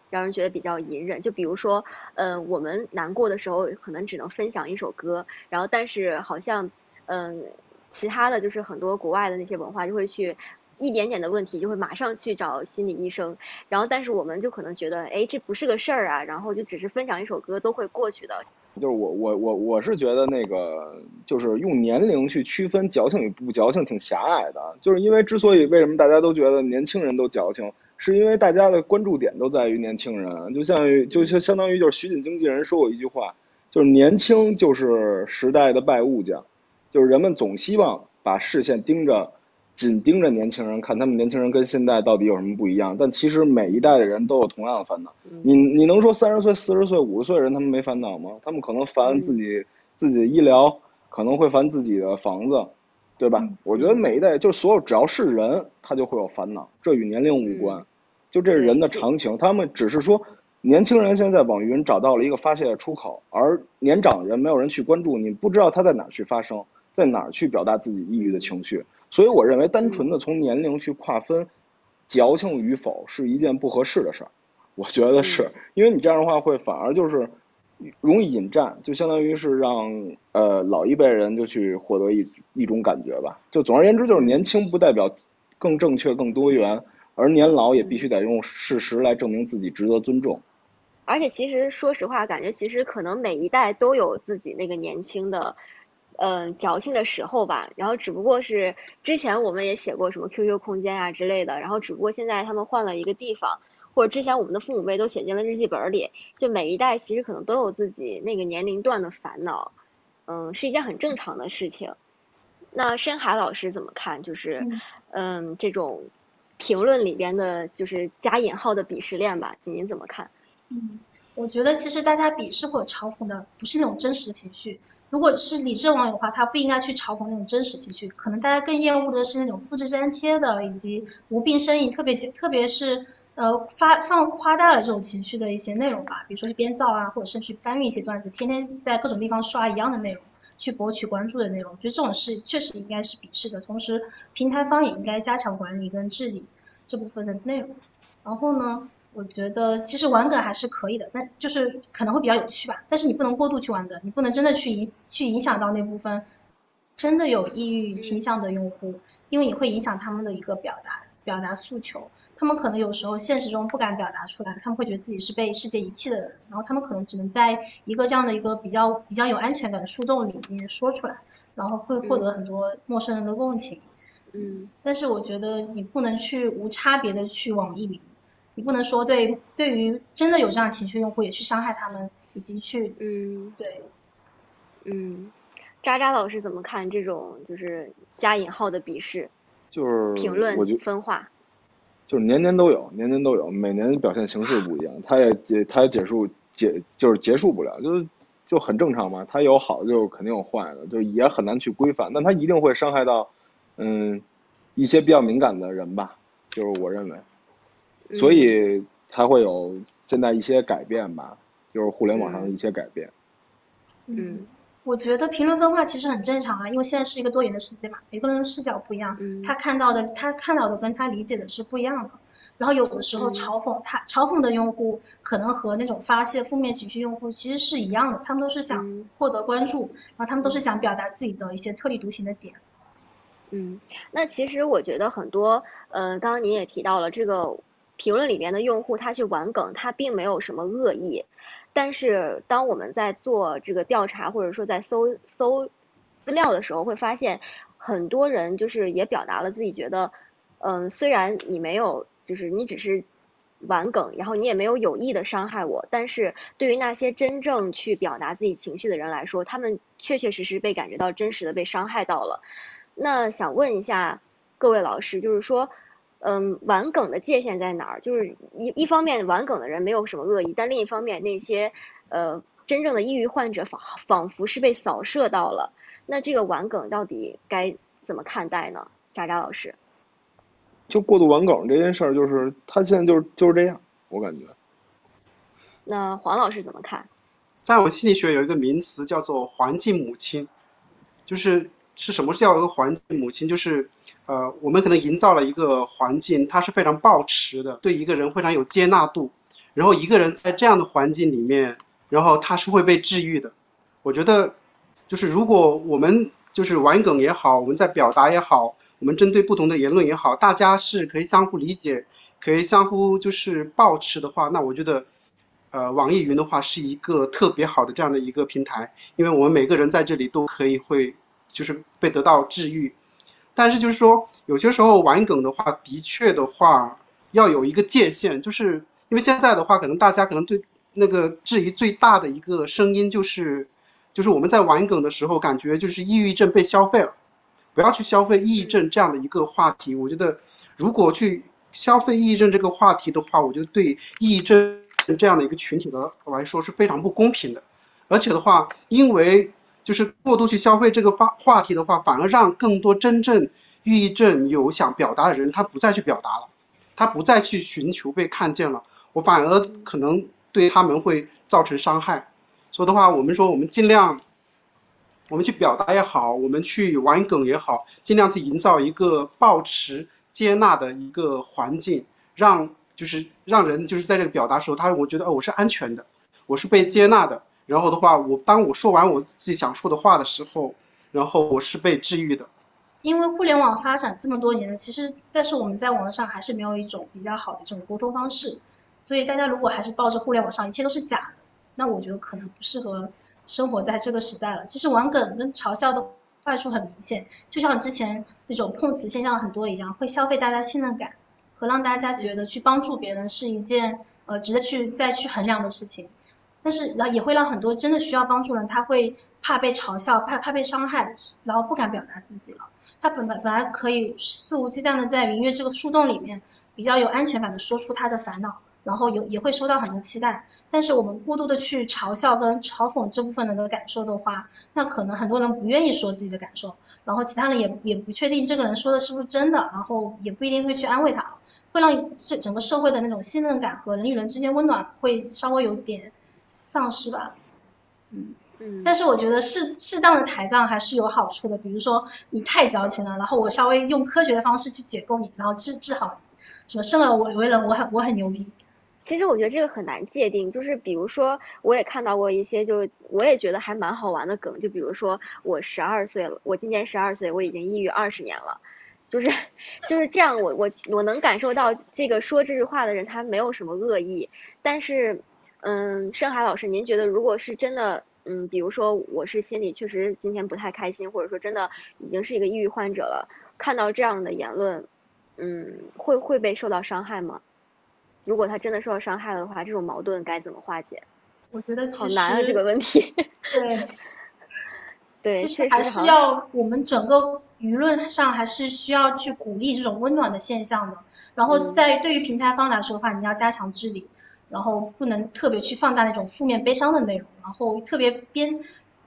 Speaker 1: 让人觉得比较隐忍，就比如说，呃，我们难过的时候可能只能分享一首歌，然后但是好像，嗯，其他的就是很多国外的那些文化就会去一点点的问题就会马上去找心理医生，然后但是我们就可能觉得，哎，这不是个事儿啊，然后就只是分享一首歌都会过去的。
Speaker 4: 就是我我我我是觉得那个就是用年龄去区分矫情与不矫情挺狭隘的，就是因为之所以为什么大家都觉得年轻人都矫情。是因为大家的关注点都在于年轻人，就像就相相当于就是徐锦经纪人说过一句话，就是年轻就是时代的败物匠，就是人们总希望把视线盯着，紧盯着年轻人，看他们年轻人跟现在到底有什么不一样。但其实每一代的人都有同样的烦恼。你你能说三十岁、四十岁、五十岁的人他们没烦恼吗？他们可能烦自己自己的医疗，可能会烦自己的房子。对吧？我觉得每一代就是所有只要是人，他就会有烦恼，这与年龄无关，就这是人的常情。他们只是说，年轻人现在网云找到了一个发泄的出口，而年长人没有人去关注，你不知道他在哪儿去发声，在哪儿去表达自己抑郁的情绪。所以我认为，单纯的从年龄去划分，矫情与否是一件不合适的事儿。我觉得是因为你这样的话会反而就是。容易引战，就相当于是让呃老一辈人就去获得一一种感觉吧。就总而言之，就是年轻不代表更正确、更多元，而年老也必须得用事实来证明自己值得尊重。
Speaker 1: 而且其实说实话，感觉其实可能每一代都有自己那个年轻的嗯矫情的时候吧。然后只不过是之前我们也写过什么 QQ 空间啊之类的，然后只不过现在他们换了一个地方，或者之前我们的父母辈都写进了日记本里。就每一代其实可能都有自己那个年龄段的烦恼，嗯，是一件很正常的事情。那深海老师怎么看？就是嗯这种评论里边的，就是加引号的鄙视链吧？您怎么看？
Speaker 3: 嗯。我觉得其实大家鄙视或者嘲讽的不是那种真实的情绪，如果是理智网友的话，他不应该去嘲讽那种真实情绪，可能大家更厌恶的是那种复制粘贴的以及无病呻吟，特别特别是呃发放夸大了这种情绪的一些内容吧，比如说是编造啊，或者是去搬运一些段子，天天在各种地方刷一样的内容，去博取关注的内容，我觉得这种事确实应该是鄙视的，同时平台方也应该加强管理跟治理这部分的内容，然后呢？我觉得其实玩梗还是可以的，但就是可能会比较有趣吧。但是你不能过度去玩梗，你不能真的去影去影响到那部分真的有抑郁倾向的用户，因为你会影响他们的一个表达表达诉求。他们可能有时候现实中不敢表达出来，他们会觉得自己是被世界遗弃的人，然后他们可能只能在一个这样的一个比较比较有安全感的树洞里面说出来，然后会获得很多陌生人的共情。
Speaker 1: 嗯。
Speaker 3: 但是我觉得你不能去无差别的去网易云。你不能说对对于真的有这样情绪用户也去伤害他们，以及去
Speaker 1: 嗯
Speaker 3: 对
Speaker 1: 嗯，渣渣老师怎么看这种就是加引号的鄙视？
Speaker 4: 就是
Speaker 1: 评论分化，
Speaker 4: 就是年年都有，年年都有，每年表现形式不一样，他也结他也结束结就是结束不了，就是就很正常嘛。他有好就肯定有坏的，就也很难去规范，但他一定会伤害到嗯一些比较敏感的人吧，就是我认为。所以才会有现在一些改变吧，就是互联网上的一些改变。
Speaker 1: 嗯，
Speaker 3: 我觉得评论分化其实很正常啊，因为现在是一个多元的世界嘛，每个人的视角不一样，他看到的他看到的跟他理解的是不一样的。然后有的时候嘲讽他嘲讽的用户，可能和那种发泄负面情绪用户其实是一样的，他们都是想获得关注，然后他们都是想表达自己的一些特立独行的点。
Speaker 1: 嗯，那其实我觉得很多，呃，刚刚您也提到了这个。评论里面的用户他去玩梗，他并没有什么恶意，但是当我们在做这个调查或者说在搜搜资料的时候，会发现很多人就是也表达了自己觉得，嗯，虽然你没有，就是你只是玩梗，然后你也没有有意的伤害我，但是对于那些真正去表达自己情绪的人来说，他们确确实实被感觉到真实的被伤害到了。那想问一下各位老师，就是说。嗯，玩梗的界限在哪儿？就是一一方面玩梗的人没有什么恶意，但另一方面那些呃真正的抑郁患者仿仿佛是被扫射到了。那这个玩梗到底该怎么看待呢？渣渣老师，
Speaker 4: 就过度玩梗这件事儿，就是他现在就是就是这样，我感觉。
Speaker 1: 那黄老师怎么看？
Speaker 2: 在我心理学有一个名词叫做环境母亲，就是。是什么叫一个环境母亲？就是呃，我们可能营造了一个环境，它是非常抱持的，对一个人非常有接纳度。然后一个人在这样的环境里面，然后他是会被治愈的。我觉得，就是如果我们就是玩梗也好，我们在表达也好，我们针对不同的言论也好，大家是可以相互理解，可以相互就是抱持的话，那我觉得，呃，网易云的话是一个特别好的这样的一个平台，因为我们每个人在这里都可以会。就是被得到治愈，但是就是说有些时候玩梗的话，的确的话要有一个界限，就是因为现在的话，可能大家可能对那个质疑最大的一个声音就是，就是我们在玩梗的时候，感觉就是抑郁症被消费了，不要去消费抑郁症这样的一个话题。我觉得如果去消费抑郁症这个话题的话，我觉得对抑郁症这样的一个群体的来说是非常不公平的，而且的话，因为。就是过度去消费这个话话题的话，反而让更多真正抑郁症有想表达的人，他不再去表达了，他不再去寻求被看见了，我反而可能对他们会造成伤害。所以的话，我们说我们尽量，我们去表达也好，我们去玩梗也好，尽量去营造一个保持接纳的一个环境，让就是让人就是在这个表达时候，他我觉得哦我是安全的，我是被接纳的。然后的话，我当我说完我自己想说的话的时候，然后我是被治愈的。
Speaker 3: 因为互联网发展这么多年，其实但是我们在网络上还是没有一种比较好的这种沟通方式，所以大家如果还是抱着互联网上一切都是假的，那我觉得可能不适合生活在这个时代了。其实玩梗跟嘲笑的坏处很明显，就像之前那种碰瓷现象很多一样，会消费大家信任感，和让大家觉得去帮助别人是一件呃值得去再去衡量的事情。但是然后也会让很多真的需要帮助人，他会怕被嘲笑，怕怕被伤害，然后不敢表达自己了。他本本本来可以肆无忌惮的在云月这个树洞里面，比较有安全感的说出他的烦恼，然后有也会收到很多期待。但是我们过度的去嘲笑跟嘲讽这部分人的感受的话，那可能很多人不愿意说自己的感受，然后其他人也也不确定这个人说的是不是真的，然后也不一定会去安慰他，会让这整个社会的那种信任感和人与人之间温暖会稍微有点丧失吧。嗯嗯。但是我觉得适适当的抬杠还是有好处的，比如说你太矫情了，然后我稍微用科学的方式去解构你，然后治治好你，什么生而为为人，我很我很牛逼。
Speaker 1: 其实我觉得这个很难界定，就是比如说我也看到过一些，就我也觉得还蛮好玩的梗，就比如说我十二岁了，我今年十二岁，我已经抑郁二十年了，就是就是这样，我我我能感受到这个说这句话的人他没有什么恶意，但是嗯，深海老师，您觉得如果是真的？嗯，比如说我是心里确实今天不太开心，或者说真的已经是一个抑郁患者了，看到这样的言论，嗯，会会被受到伤害吗？如果他真的受到伤害了的话，这种矛盾该怎么化解？
Speaker 3: 我觉得
Speaker 1: 好难啊这个问题。
Speaker 3: 对，
Speaker 1: 对，
Speaker 3: 其实还是要我们整个舆论上还是需要去鼓励这种温暖的现象的。然后在对于平台方来说的话，你要加强治理。然后不能特别去放大那种负面悲伤的内容，然后特别编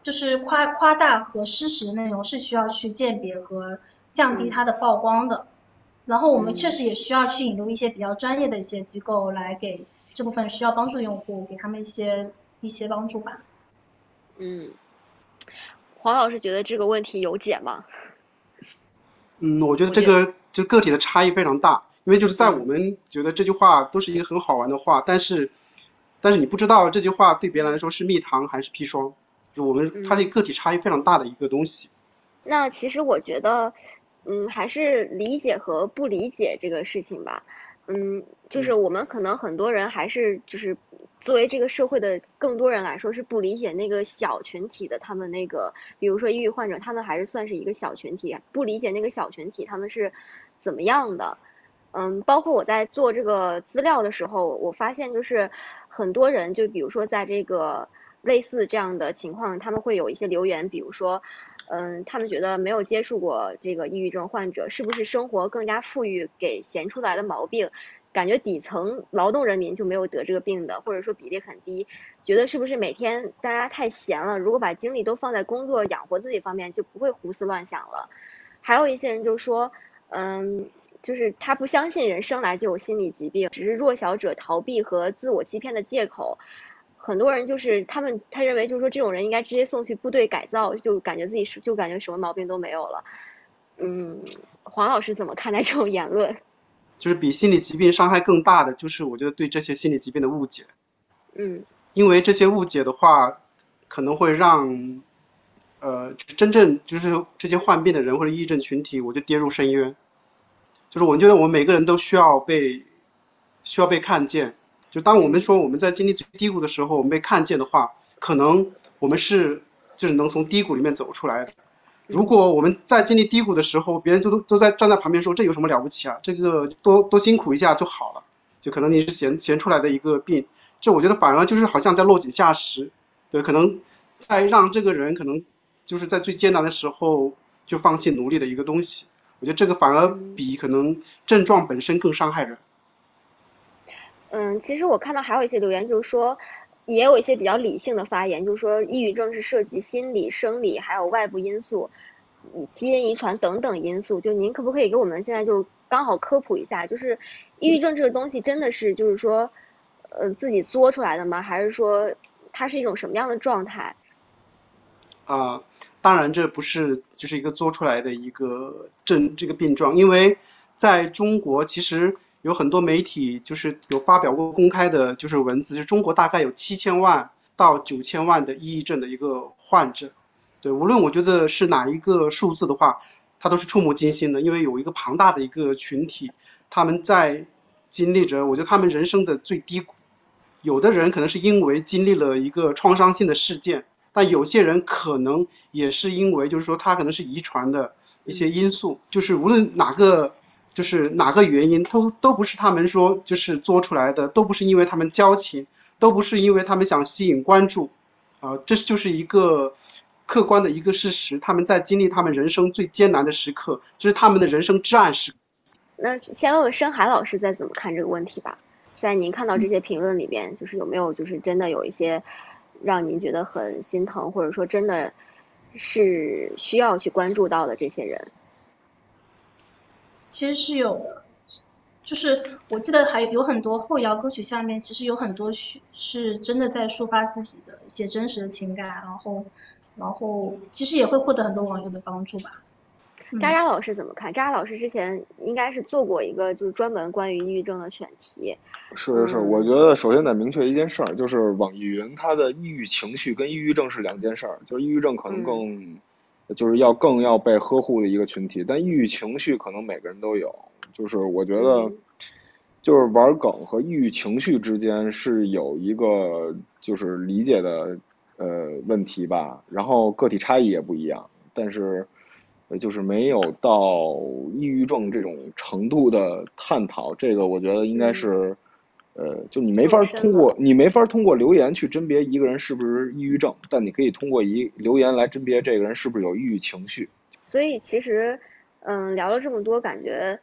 Speaker 3: 就是夸夸大和失实的内容是需要去鉴别和降低它的曝光的。然后我们确实也需要去引入一些比较专业的一些机构来给这部分需要帮助用户给他们一些一些帮助吧。
Speaker 1: 嗯，黄老师觉得这个问题有解吗？
Speaker 2: 嗯，我觉得这个就个体的差异非常大。因为就是在我们觉得这句话都是一个很好玩的话，但是，但是你不知道这句话对别人来说是蜜糖还是砒霜，就我们它的个体差异非常大的一个东西。
Speaker 1: 那其实我觉得，嗯，还是理解和不理解这个事情吧。嗯，就是我们可能很多人还是就是作为这个社会的更多人来说是不理解那个小群体的他们那个，比如说抑郁患者，他们还是算是一个小群体，不理解那个小群体他们是怎么样的。嗯，包括我在做这个资料的时候，我发现就是很多人，就比如说在这个类似这样的情况，他们会有一些留言，比如说，嗯，他们觉得没有接触过这个抑郁症患者，是不是生活更加富裕给闲出来的毛病？感觉底层劳动人民就没有得这个病的，或者说比例很低，觉得是不是每天大家太闲了，如果把精力都放在工作养活自己方面，就不会胡思乱想了。还有一些人就说，嗯。就是他不相信人生来就有心理疾病，只是弱小者逃避和自我欺骗的借口。很多人就是他们，他认为就是说这种人应该直接送去部队改造，就感觉自己是就感觉什么毛病都没有了。嗯，黄老师怎么看待这种言论？
Speaker 2: 就是比心理疾病伤害更大的，就是我觉得对这些心理疾病的误解。
Speaker 1: 嗯。
Speaker 2: 因为这些误解的话，可能会让呃真正就是这些患病的人或者抑郁症群体，我就跌入深渊。就是我觉得我们每个人都需要被需要被看见。就当我们说我们在经历最低谷的时候，我们被看见的话，可能我们是就是能从低谷里面走出来。如果我们在经历低谷的时候，别人就都都在站在旁边说这有什么了不起啊？这个多多辛苦一下就好了。就可能你是闲闲出来的一个病，这我觉得反而就是好像在落井下石。对，可能在让这个人可能就是在最艰难的时候就放弃努力的一个东西。我觉得这个反而比可能症状本身更伤害人。
Speaker 1: 嗯，其实我看到还有一些留言，就是说也有一些比较理性的发言，就是说抑郁症是涉及心理、生理还有外部因素，以基因遗传等等因素。就您可不可以给我们现在就刚好科普一下，就是抑郁症这个东西真的是就是说呃自己作出来的吗？还是说它是一种什么样的状态？
Speaker 2: 啊。当然，这不是就是一个做出来的一个症这个病状，因为在中国其实有很多媒体就是有发表过公开的，就是文字，就中国大概有七千万到九千万的抑郁症的一个患者。对，无论我觉得是哪一个数字的话，它都是触目惊心的，因为有一个庞大的一个群体，他们在经历着，我觉得他们人生的最低谷。有的人可能是因为经历了一个创伤性的事件。但有些人可能也是因为就是说他可能是遗传的一些因素，就是无论哪个就是哪个原因，都都不是他们说就是做出来的，都不是因为他们交情，都不是因为他们想吸引关注，啊，这就是一个客观的一个事实，他们在经历他们人生最艰难的时刻，这是他们的人生至暗时刻。
Speaker 1: 那先问问深海老师再怎么看这个问题吧。在您看到这些评论里边，就是有没有就是真的有一些让您觉得很心疼，或者说真的是需要去关注到的这些人？
Speaker 3: 其实是有的，就是我记得还有很多后摇歌曲下面，其实有很多是是真的在抒发自己的一些真实的情感，然后然后其实也会获得很多网友的帮助吧。
Speaker 1: 渣渣老师怎么看？渣渣老师之前应该是做过一个就是专门关于抑郁症的选题。
Speaker 4: 是是是，我觉得首先得明确一件事儿，就是网易云它的抑郁情绪跟抑郁症是两件事儿。就是抑郁症可能更，就是要更要被呵护的一个群体，但抑郁情绪可能每个人都有。就是我觉得，就是玩梗和抑郁情绪之间是有一个就是理解的呃问题吧，然后个体差异也不一样，但是。就是没有到抑郁症这种程度的探讨，这个我觉得应该是，呃，就你没法通过你没法通过留言去甄别一个人是不是抑郁症，但你可以通过一留言来甄别这个人是不是有抑郁情绪。
Speaker 1: 所以其实，嗯，聊了这么多，感觉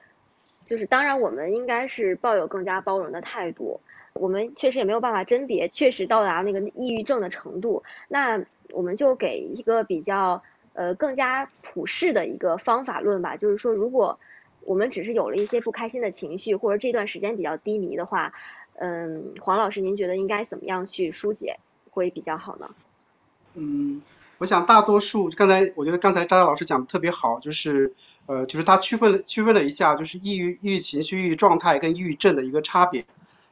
Speaker 1: 就是当然我们应该是抱有更加包容的态度，我们确实也没有办法甄别确实到达那个抑郁症的程度，那我们就给一个比较。呃，更加普世的一个方法论吧，就是说，如果我们只是有了一些不开心的情绪，或者这段时间比较低迷的话，嗯，黄老师，您觉得应该怎么样去疏解会比较好呢？
Speaker 2: 嗯，我想大多数刚才我觉得刚才张老师讲的特别好，就是呃，就是他区分区分了一下，就是抑郁抑郁情绪、抑郁状态跟抑郁症的一个差别，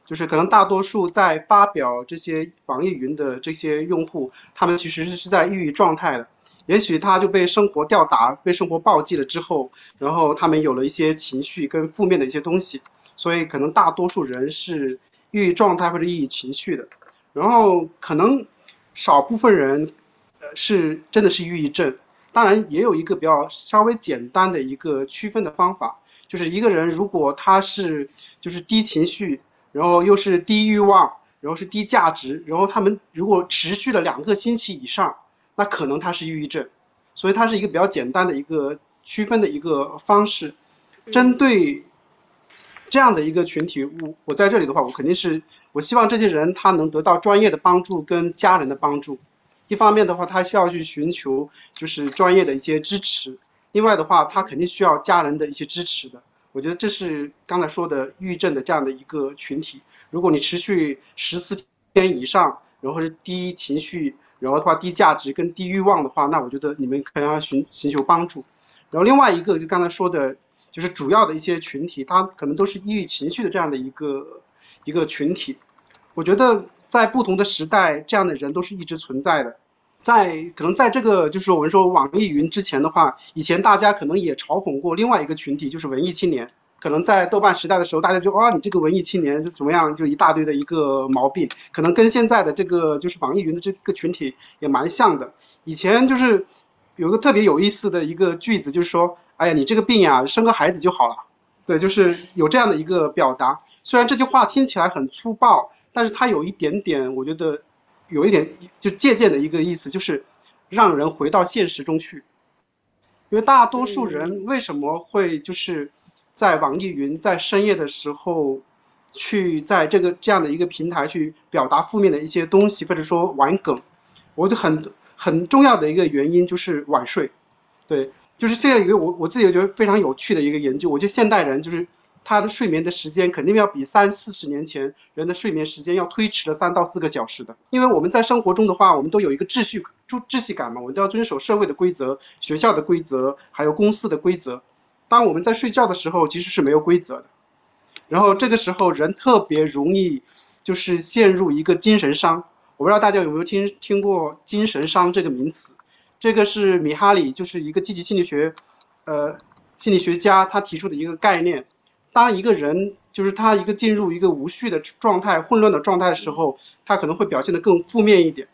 Speaker 2: 就是可能大多数在发表这些网易云的这些用户，他们其实是在抑郁状态的。也许他就被生活吊打，被生活暴击了之后，然后他们有了一些情绪跟负面的一些东西，所以可能大多数人是抑郁状态或者抑郁情绪的，然后可能少部分人呃是真的是抑郁症，当然也有一个比较稍微简单的一个区分的方法，就是一个人如果他是就是低情绪，然后又是低欲望，然后是低价值，然后他们如果持续了两个星期以上。那可能他是抑郁症，所以它是一个比较简单的一个区分的一个方式。针对这样的一个群体，我我在这里的话，我肯定是我希望这些人他能得到专业的帮助跟家人的帮助。一方面的话，他需要去寻求就是专业的一些支持；另外的话，他肯定需要家人的一些支持的。我觉得这是刚才说的抑郁症的这样的一个群体。如果你持续十四天以上，然后是低情绪。然后的话，低价值跟低欲望的话，那我觉得你们可能要寻寻求帮助。然后另外一个就刚才说的，就是主要的一些群体，他可能都是抑郁情绪的这样的一个一个群体。我觉得在不同的时代，这样的人都是一直存在的。在可能在这个就是我们说网易云之前的话，以前大家可能也嘲讽过另外一个群体，就是文艺青年。可能在豆瓣时代的时候，大家就啊，你这个文艺青年就怎么样，就一大堆的一个毛病，可能跟现在的这个就是网易云的这个群体也蛮像的。以前就是有个特别有意思的一个句子，就是说，哎呀，你这个病呀，生个孩子就好了。对，就是有这样的一个表达。虽然这句话听起来很粗暴，但是它有一点点，我觉得有一点就借鉴的一个意思，就是让人回到现实中去。因为大多数人为什么会就是。在网易云在深夜的时候，去在这个这样的一个平台去表达负面的一些东西，或者说玩梗，我就很很重要的一个原因就是晚睡，对，就是这样一个我我自己觉得非常有趣的一个研究，我觉得现代人就是他的睡眠的时间肯定要比三四十年前人的睡眠时间要推迟了三到四个小时的，因为我们在生活中的话，我们都有一个秩序秩秩序感嘛，我们都要遵守社会的规则、学校的规则，还有公司的规则。当我们在睡觉的时候，其实是没有规则的。然后这个时候，人特别容易就是陷入一个精神伤。我不知道大家有没有听听过精神伤这个名词？这个是米哈里，就是一个积极心理学呃心理学家，他提出的一个概念。当一个人就是他一个进入一个无序的状态、混乱的状态的时候，他可能会表现得更负面一点。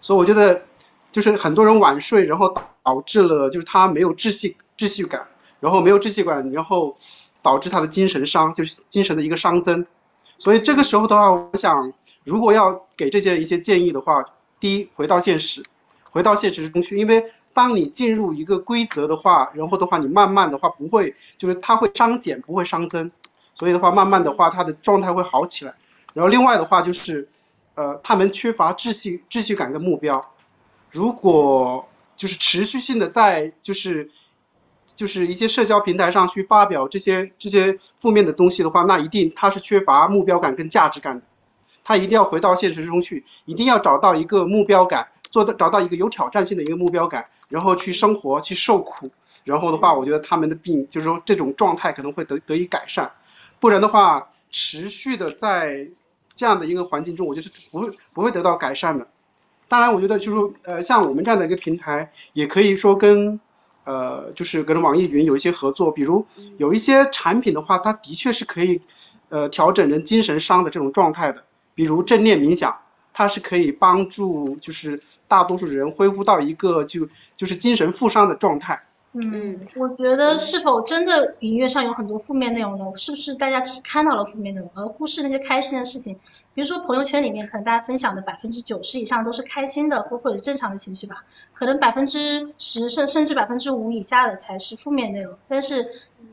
Speaker 2: 所以我觉得就是很多人晚睡，然后导致了就是他没有秩序秩序感，然后没有秩序感，然后导致他的精神伤，就是精神的一个伤增。所以这个时候的话，我想如果要给这些一些建议的话，第一回到现实，回到现实中去，因为当你进入一个规则的话，然后的话你慢慢的话不会，就是它会伤减不会伤增，所以的话慢慢的话他的状态会好起来。然后另外的话就是，呃，他们缺乏秩序秩序感跟目标，如果就是持续性的在就是。就是一些社交平台上去发表这些这些负面的东西的话，那一定他是缺乏目标感跟价值感的，他一定要回到现实中去，一定要找到一个目标感，做的找到一个有挑战性的一个目标感，然后去生活去受苦，然后的话，我觉得他们的病就是说这种状态可能会得得以改善，不然的话，持续的在这样的一个环境中，我就是不会不会得到改善的。当然，我觉得就是说，呃，像我们这样的一个平台，也可以说跟。呃，就是跟网易云有一些合作，比如有一些产品的话，它的确是可以呃调整人精神伤的这种状态的，比如正念冥想，它是可以帮助就是大多数人恢复到一个就就是精神负伤的状态。
Speaker 3: 嗯，我觉得是否真的音乐上有很多负面内容呢？是不是大家只看到了负面内容，而忽视那些开心的事情？比如说朋友圈里面，可能大家分享的百分之九十以上都是开心的或或者正常的情绪吧，可能百分之十甚甚至百分之五以下的才是负面内容。但是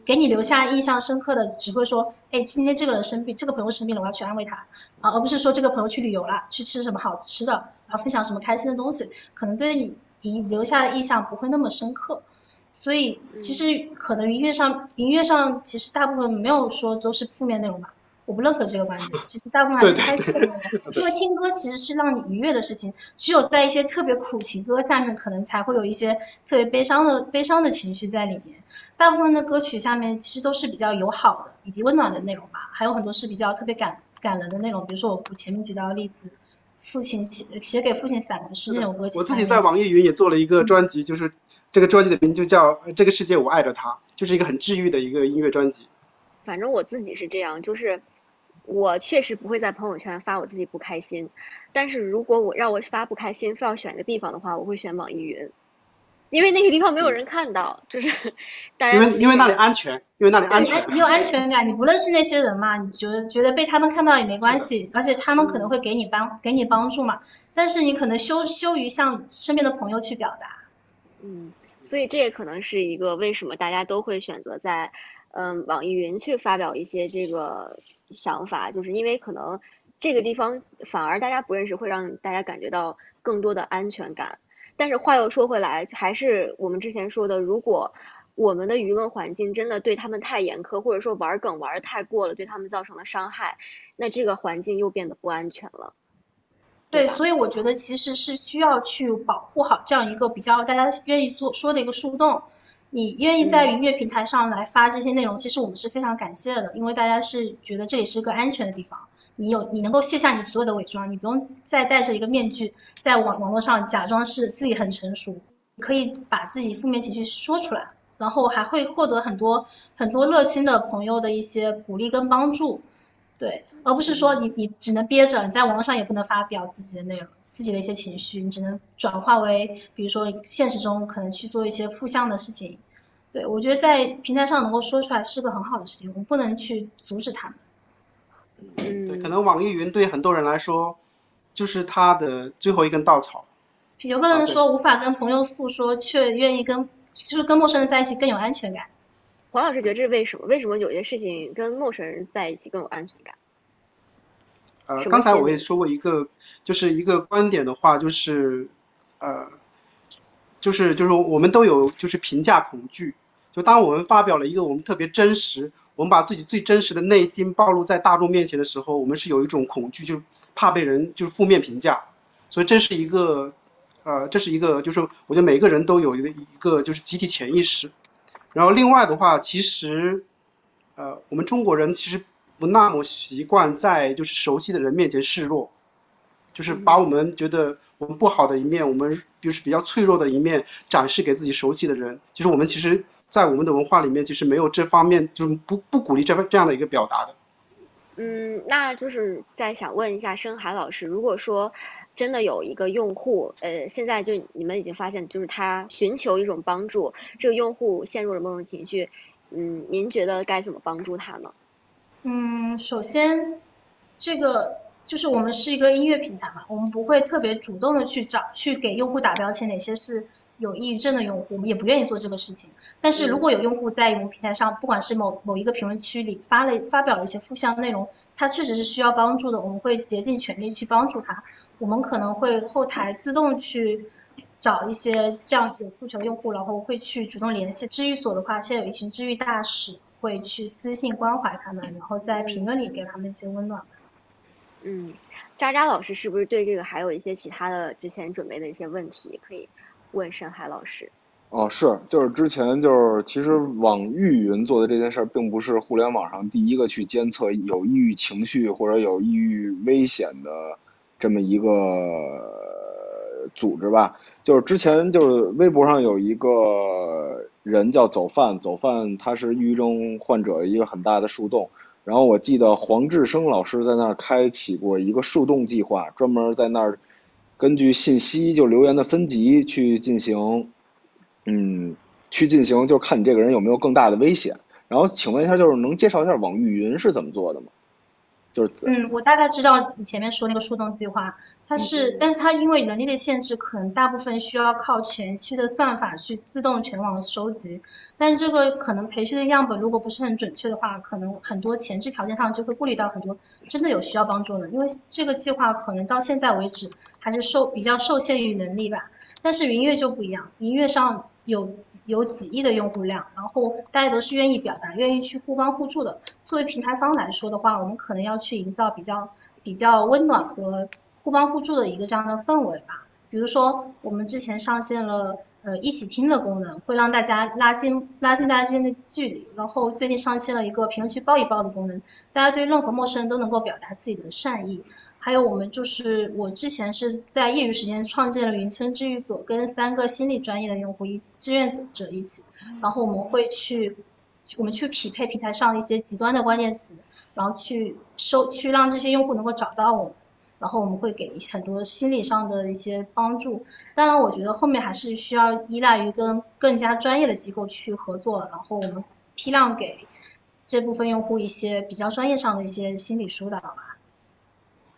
Speaker 3: 给你留下印象深刻的，只会说，哎，今天这个人生病，这个朋友生病了，我要去安慰他啊，而不是说这个朋友去旅游了，去吃什么好吃的，然后分享什么开心的东西，可能对你你留下的印象不会那么深刻。所以其实可能音乐上音乐上其实大部分没有说都是负面内容吧。我不认可这个观点，其实大部分还是开心的，因为听歌其实是让你愉悦的事情，只有在一些特别苦情歌下面，可能才会有一些特别悲伤的悲伤的情绪在里面。大部分的歌曲下面其实都是比较友好的以及温暖的内容吧，还有很多是比较特别感感人的内容，比如说我我前面举到的例子，父亲写写给父亲散文诗那种歌曲。
Speaker 2: 我自己在网易云也做了一个专辑，就是这个专辑的名就叫《这个世界我爱着他》，就是一个很治愈的一个音乐专辑。
Speaker 1: 反正我自己是这样，就是。我确实不会在朋友圈发我自己不开心，但是如果我让我发不开心，非要选个地方的话，我会选网易云，因为那个地方没有人看到，就是 大
Speaker 2: 家因为因为那里安全，因为那里安全，
Speaker 3: 你有安全感，你不认识那些人嘛，你觉得觉得被他们看到也没关系，而且他们可能会给你帮给你帮助嘛，但是你可能羞羞于向身边的朋友去表达，
Speaker 1: 嗯，所以这也可能是一个为什么大家都会选择在嗯网易云去发表一些这个。想法就是因为可能这个地方反而大家不认识，会让大家感觉到更多的安全感。但是话又说回来，还是我们之前说的，如果我们的舆论环境真的对他们太严苛，或者说玩梗玩的太过了，对他们造成了伤害，那这个环境又变得不安全了。
Speaker 3: 对，所以我觉得其实是需要去保护好这样一个比较大家愿意做说的一个树洞。你愿意在音乐平台上来发这些内容，其实我们是非常感谢的，因为大家是觉得这里是个安全的地方。你有你能够卸下你所有的伪装，你不用再戴着一个面具在网网络上假装是自己很成熟，可以把自己负面情绪说出来，然后还会获得很多很多热心的朋友的一些鼓励跟帮助，对，而不是说你你只能憋着，你在网络上也不能发表自己的内容。自己的一些情绪，你只能转化为，比如说现实中可能去做一些负向的事情。对我觉得在平台上能够说出来是个很好的事情，我们不能去阻止他们。
Speaker 1: 嗯，
Speaker 2: 对，可能网易云对很多人来说就是他的最后一根稻草。
Speaker 3: 有个人说无法跟朋友诉说，却愿意跟就是跟陌生人在一起更有安全感。
Speaker 1: 黄老师觉得这是为什么？为什么有些事情跟陌生人在一起更有安全感？
Speaker 2: 呃，刚才我也说过一个。就是一个观点的话，就是呃，就是就是我们都有就是评价恐惧。就当我们发表了一个我们特别真实，我们把自己最真实的内心暴露在大众面前的时候，我们是有一种恐惧，就怕被人就是负面评价。所以这是一个呃，这是一个就是我觉得每个人都有一个一个就是集体潜意识。然后另外的话，其实呃，我们中国人其实不那么习惯在就是熟悉的人面前示弱。就是把我们觉得我们不好的一面，我们就是比较脆弱的一面展示给自己熟悉的人。其实我们其实，在我们的文化里面，其实没有这方面，就是不不鼓励这这样的一个表达的。
Speaker 1: 嗯，那就是再想问一下深海老师，如果说，真的有一个用户，呃，现在就你们已经发现，就是他寻求一种帮助，这个用户陷入了某种情绪，嗯，您觉得该怎么帮助他呢？
Speaker 3: 嗯，首先，这个就是我们是一个音乐平台嘛，我们不会特别主动的去找去给用户打标签，哪些是。有抑郁症的用户，我们也不愿意做这个事情。但是如果有用户在我们平台上，不管是某某一个评论区里发了发表了一些负向内容，他确实是需要帮助的，我们会竭尽全力去帮助他。我们可能会后台自动去找一些这样有诉求的用户，然后会去主动联系治愈所的话，现在有一群治愈大使会去私信关怀他们，然后在评论里给他们一些温暖。
Speaker 1: 嗯，渣渣老师是不是对这个还有一些其他的之前准备的一些问题可以？问沈海老师，
Speaker 4: 哦，是，就是之前就是，其实网易云做的这件事儿，并不是互联网上第一个去监测有抑郁情绪或者有抑郁危险的这么一个组织吧。就是之前就是微博上有一个人叫走饭，走饭他是抑郁症患者一个很大的树洞。然后我记得黄志生老师在那儿开启过一个树洞计划，专门在那儿。根据信息就留言的分级去进行，嗯，去进行就看你这个人有没有更大的危险。然后请问一下，就是能介绍一下网易云是怎么做的吗？就是
Speaker 3: 嗯，我大概知道你前面说那个树洞计划，它是，但是它因为人力的限制，可能大部分需要靠前期的算法去自动全网收集。但这个可能培训的样本如果不是很准确的话，可能很多前置条件上就会顾虑到很多真的有需要帮助的。因为这个计划可能到现在为止还是受比较受限于能力吧。但是云音乐就不一样，云音乐上。有有几亿的用户量，然后大家都是愿意表达、愿意去互帮互助的。作为平台方来说的话，我们可能要去营造比较比较温暖和互帮互助的一个这样的氛围吧。比如说，我们之前上线了呃一起听的功能，会让大家拉近拉近大家之间的距离。然后最近上线了一个评论区抱一抱的功能，大家对任何陌生人都能够表达自己的善意。还有我们就是我之前是在业余时间创建了云村治愈所，跟三个心理专业的用户一志愿者一起，然后我们会去我们去匹配平台上一些极端的关键词，然后去收去让这些用户能够找到我们，然后我们会给很多心理上的一些帮助。当然，我觉得后面还是需要依赖于跟更加专业的机构去合作，然后我们批量给这部分用户一些比较专业上的一些心理疏导吧。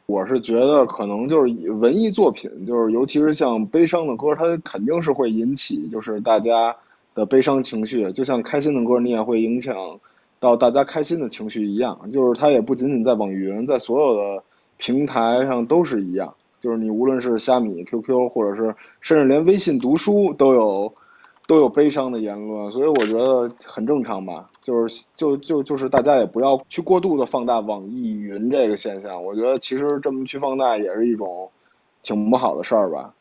Speaker 4: 我是觉得可能就是文艺作品，就是尤其是像悲伤的歌，它肯定是会引起就是大家的悲伤情绪，就像开心的歌，你也会影响到大家开心的情绪一样。就是它也不仅仅在网易云，在所有的平台上都是一样。就是你无论是虾米、QQ，或者是甚至连微信读书都有。都有悲伤的言论，所以我觉得很正常吧。就是就就就是大家也不要去过度的放大网易云这个现象。我觉得其实这么去放大也是一种挺不好的事儿吧。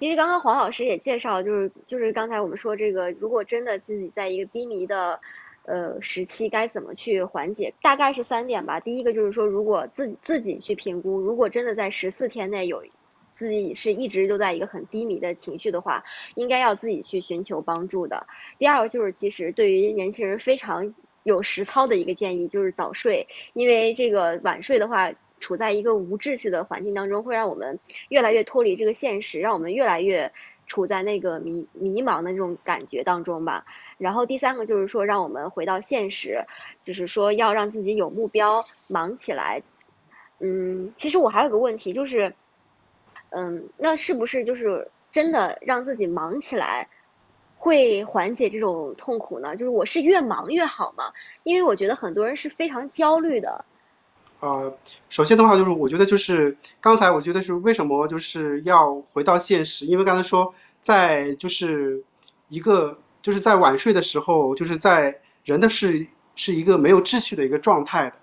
Speaker 1: 其实刚刚黄老师也介绍，就是就是刚才我们说这个，如果真的自己在一个低迷的呃时期，该怎么去缓解？大概是三点吧。第一个就是说，如果自自己去评估，如果真的在十四天内有。自己是一直都在一个很低迷的情绪的话，应该要自己去寻求帮助的。第二个就是，其实对于年轻人非常有实操的一个建议，就是早睡。因为这个晚睡的话，处在一个无秩序的环境当中，会让我们越来越脱离这个现实，让我们越来越处在那个迷迷茫的那种感觉当中吧。然后第三个就是说，让我们回到现实，就是说要让自己有目标，忙起来。嗯，其实我还有个问题就是。嗯，那是不是就是真的让自己忙起来，会缓解这种痛苦呢？就是我是越忙越好吗？因为我觉得很多人是非常焦虑的。
Speaker 2: 呃，首先的话就是我觉得就是刚才我觉得是为什么就是要回到现实？因为刚才说在就是一个就是在晚睡的时候，就是在人的是是一个没有秩序的一个状态的，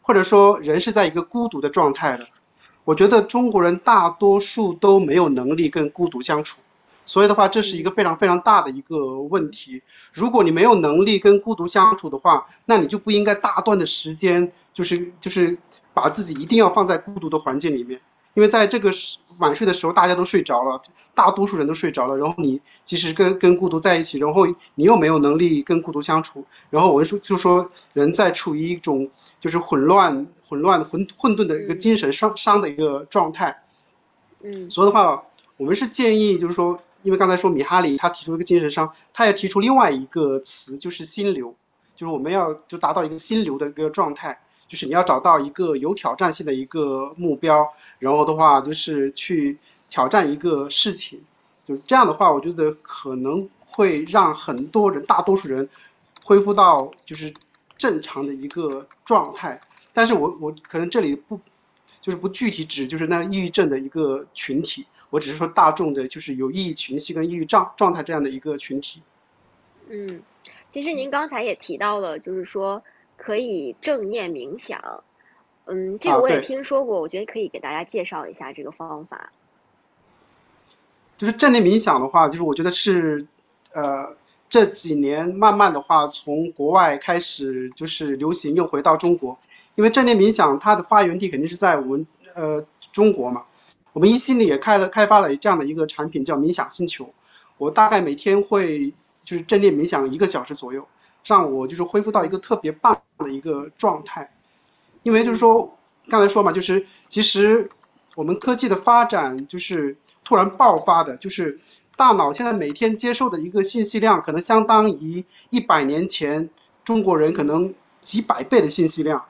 Speaker 2: 或者说人是在一个孤独的状态的。我觉得中国人大多数都没有能力跟孤独相处，所以的话，这是一个非常非常大的一个问题。如果你没有能力跟孤独相处的话，那你就不应该大段的时间就是就是把自己一定要放在孤独的环境里面。因为在这个晚睡的时候，大家都睡着了，大多数人都睡着了，然后你即使跟跟孤独在一起，然后你又没有能力跟孤独相处，然后我就说就说人在处于一种就是混乱、混乱、混混沌的一个精神伤伤的一个状态。
Speaker 1: 嗯，
Speaker 2: 所以的话，我们是建议就是说，因为刚才说米哈里他提出一个精神伤，他也提出另外一个词，就是心流，就是我们要就达到一个心流的一个状态，就是你要找到一个有挑战性的一个目标，然后的话就是去挑战一个事情，就这样的话，我觉得可能会让很多人，大多数人恢复到就是正常的一个状态。但是我我可能这里不就是不具体指就是那抑郁症的一个群体，我只是说大众的就是有抑郁情绪跟抑郁状状态这样的一个群体。
Speaker 1: 嗯，其实您刚才也提到了，就是说可以正念冥想，嗯，这个我也听说过，我觉得可以给大家介绍一下这个方法。
Speaker 2: 就是正念冥想的话，就是我觉得是呃这几年慢慢的话从国外开始就是流行又回到中国，因为正念冥想它的发源地肯定是在我们呃中国嘛，我们一心里也开了开发了这样的一个产品叫冥想星球，我大概每天会就是正念冥想一个小时左右，让我就是恢复到一个特别棒的一个状态，因为就是说刚才说嘛，就是其实我们科技的发展就是。突然爆发的，就是大脑现在每天接受的一个信息量，可能相当于一百年前中国人可能几百倍的信息量，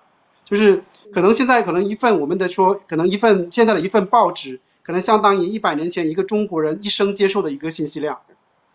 Speaker 2: 就是可能现在可能一份我们的说，可能一份现在的一份报纸，可能相当于一百年前一个中国人一生接受的一个信息量，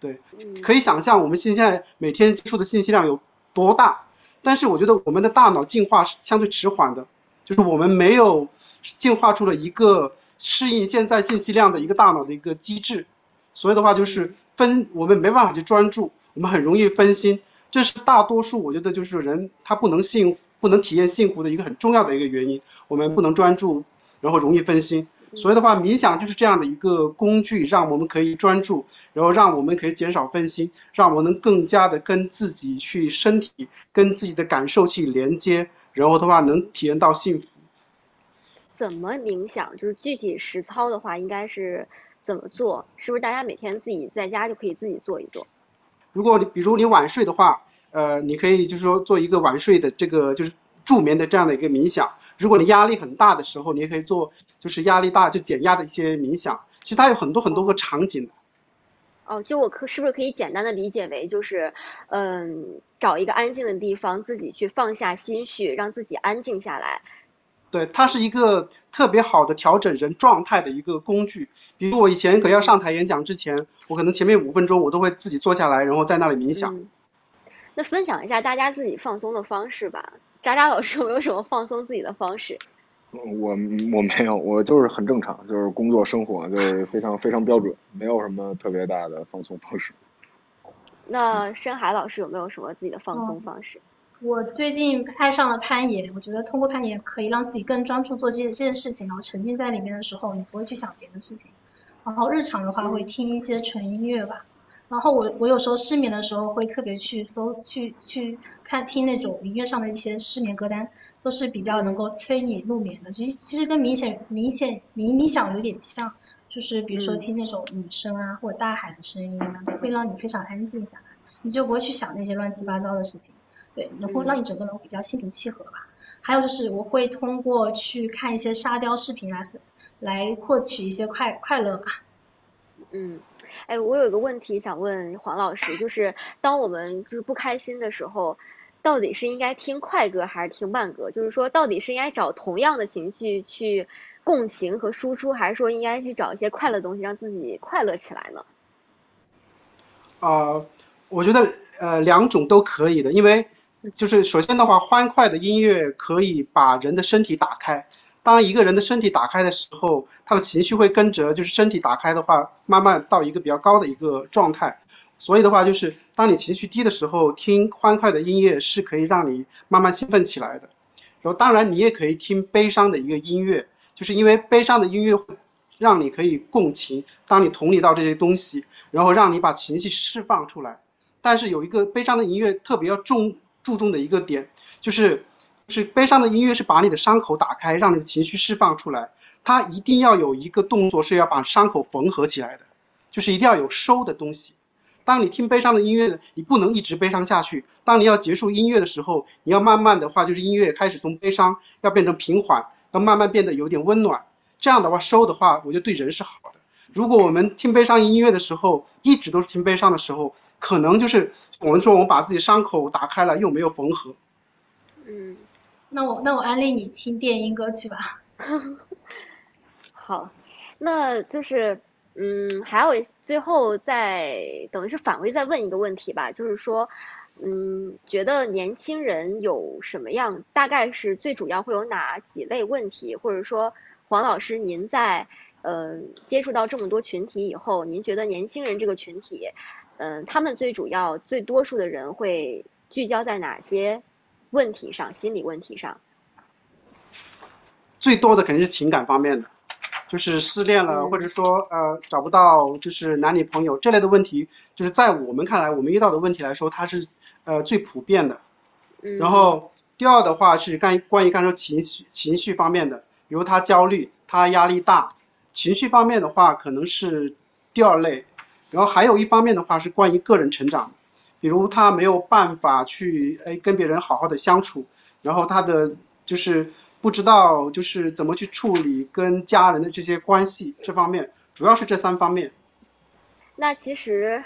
Speaker 2: 对，可以想象我们现在每天接触的信息量有多大。但是我觉得我们的大脑进化是相对迟缓的，就是我们没有进化出了一个。适应现在信息量的一个大脑的一个机制，所以的话就是分我们没办法去专注，我们很容易分心，这是大多数我觉得就是人他不能幸不能体验幸福的一个很重要的一个原因，我们不能专注，然后容易分心，所以的话冥想就是这样的一个工具，让我们可以专注，然后让我们可以减少分心，让我们能更加的跟自己去身体跟自己的感受去连接，然后的话能体验到幸福。
Speaker 1: 怎么冥想？就是具体实操的话，应该是怎么做？是不是大家每天自己在家就可以自己做一做？
Speaker 2: 如果你比如你晚睡的话，呃，你可以就是说做一个晚睡的这个就是助眠的这样的一个冥想。如果你压力很大的时候，你也可以做就是压力大就减压的一些冥想。其实它有很多很多个场景。
Speaker 1: 哦，就我可是不是可以简单的理解为就是，嗯，找一个安静的地方，自己去放下心绪，让自己安静下来。
Speaker 2: 对，它是一个特别好的调整人状态的一个工具。比如我以前可要上台演讲之前，我可能前面五分钟我都会自己坐下来，然后在那里冥想。
Speaker 1: 那分享一下大家自己放松的方式吧。渣渣老师有没有什么放松自己的方式？
Speaker 4: 我我没有，我就是很正常，就是工作生活就是非常非常标准，没有什么特别大的放松方式。
Speaker 1: 那深海老师有没有什么自己的放松方式？
Speaker 3: 我最近爱上了攀岩，我觉得通过攀岩可以让自己更专注做这这件事情，然后沉浸在里面的时候，你不会去想别的事情。然后日常的话会听一些纯音乐吧。然后我我有时候失眠的时候会特别去搜去去看听那种音乐上的一些失眠歌单，都是比较能够催你入眠的。其实其实跟明显明显冥冥想有点像，就是比如说听那种雨声啊或者大海的声音啊，会让你非常安静下来，你就不会去想那些乱七八糟的事情。对，然后让你整个人比较心平气和吧。还有就是我会通过去看一些沙雕视频来来获取一些快快乐吧。
Speaker 1: 嗯，哎，我有一个问题想问黄老师，就是当我们就是不开心的时候，到底是应该听快歌还是听慢歌？就是说，到底是应该找同样的情绪去共情和输出，还是说应该去找一些快乐东西让自己快乐起来呢？
Speaker 2: 啊，我觉得呃两种都可以的，因为。就是首先的话，欢快的音乐可以把人的身体打开。当一个人的身体打开的时候，他的情绪会跟着，就是身体打开的话，慢慢到一个比较高的一个状态。所以的话，就是当你情绪低的时候，听欢快的音乐是可以让你慢慢兴奋起来的。然后，当然你也可以听悲伤的一个音乐，就是因为悲伤的音乐会让你可以共情，当你同理到这些东西，然后让你把情绪释放出来。但是有一个悲伤的音乐特别要重。注重的一个点就是，是悲伤的音乐是把你的伤口打开，让你的情绪释放出来。它一定要有一个动作是要把伤口缝合起来的，就是一定要有收的东西。当你听悲伤的音乐，你不能一直悲伤下去。当你要结束音乐的时候，你要慢慢的话，就是音乐开始从悲伤要变成平缓，要慢慢变得有点温暖。这样的话收的话，我觉得对人是好的。如果我们听悲伤音乐的时候，一直都是听悲伤的时候，可能就是我们说我们把自己伤口打开了，又没有缝合。
Speaker 1: 嗯，
Speaker 3: 那我那我安利你听电音歌曲吧。
Speaker 1: 好，那就是嗯，还有最后再等于是反过再问一个问题吧，就是说，嗯，觉得年轻人有什么样，大概是最主要会有哪几类问题，或者说黄老师您在嗯接触到这么多群体以后，您觉得年轻人这个群体，嗯，他们最主要最多数的人会聚焦在哪些问题上，心理问题上？
Speaker 2: 最多的肯定是情感方面的，就是失恋了，或者说呃找不到就是男女朋友这类的问题，就是在我们看来，我们遇到的问题来说，它是呃最普遍的。然后第二的话是干关于刚才情绪情绪方面的，比如他焦虑，他压力大，情绪方面的话可能是第二类。然后还有一方面的话是关于个人成长，比如他没有办法去哎跟别人好好的相处，然后他的就是不知道就是怎么去处理跟家人的这些关系，这方面主要是这三方面。
Speaker 1: 那其实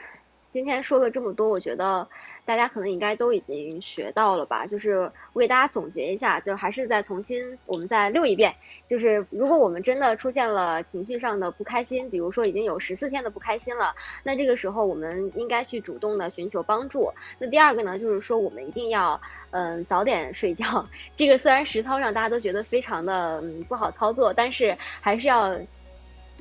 Speaker 1: 今天说了这么多，我觉得大家可能应该都已经学到了吧？就是我给大家总结一下，就还是再重新我们再溜一遍。就是如果我们真的出现了情绪上的不开心，比如说已经有十四天的不开心了，那这个时候我们应该去主动的寻求帮助。那第二个呢，就是说我们一定要嗯早点睡觉。这个虽然实操上大家都觉得非常的嗯不好操作，但是还是要。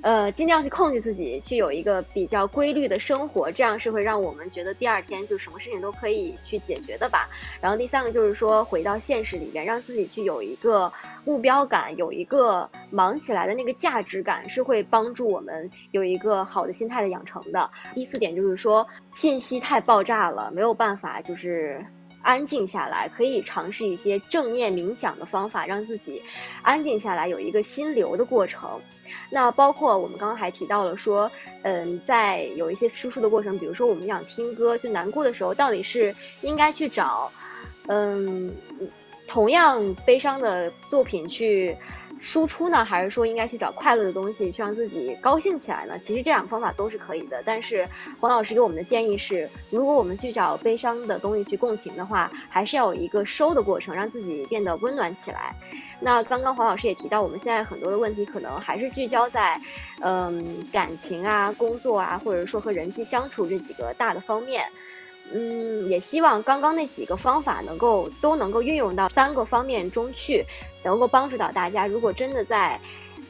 Speaker 1: 呃，尽量去控制自己，去有一个比较规律的生活，这样是会让我们觉得第二天就什么事情都可以去解决的吧。然后第三个就是说，回到现实里边，让自己去有一个目标感，有一个忙起来的那个价值感，是会帮助我们有一个好的心态的养成的。第四点就是说，信息太爆炸了，没有办法就是安静下来，可以尝试一些正念冥想的方法，让自己安静下来，有一个心流的过程。那包括我们刚刚还提到了说，嗯，在有一些输出的过程，比如说我们想听歌，就难过的时候，到底是应该去找，嗯，同样悲伤的作品去。输出呢，还是说应该去找快乐的东西，去让自己高兴起来呢？其实这两个方法都是可以的。但是黄老师给我们的建议是，如果我们去找悲伤的东西去共情的话，还是要有一个收的过程，让自己变得温暖起来。那刚刚黄老师也提到，我们现在很多的问题可能还是聚焦在，嗯，感情啊、工作啊，或者说和人际相处这几个大的方面。嗯，也希望刚刚那几个方法能够都能够运用到三个方面中去，能够帮助到大家。如果真的在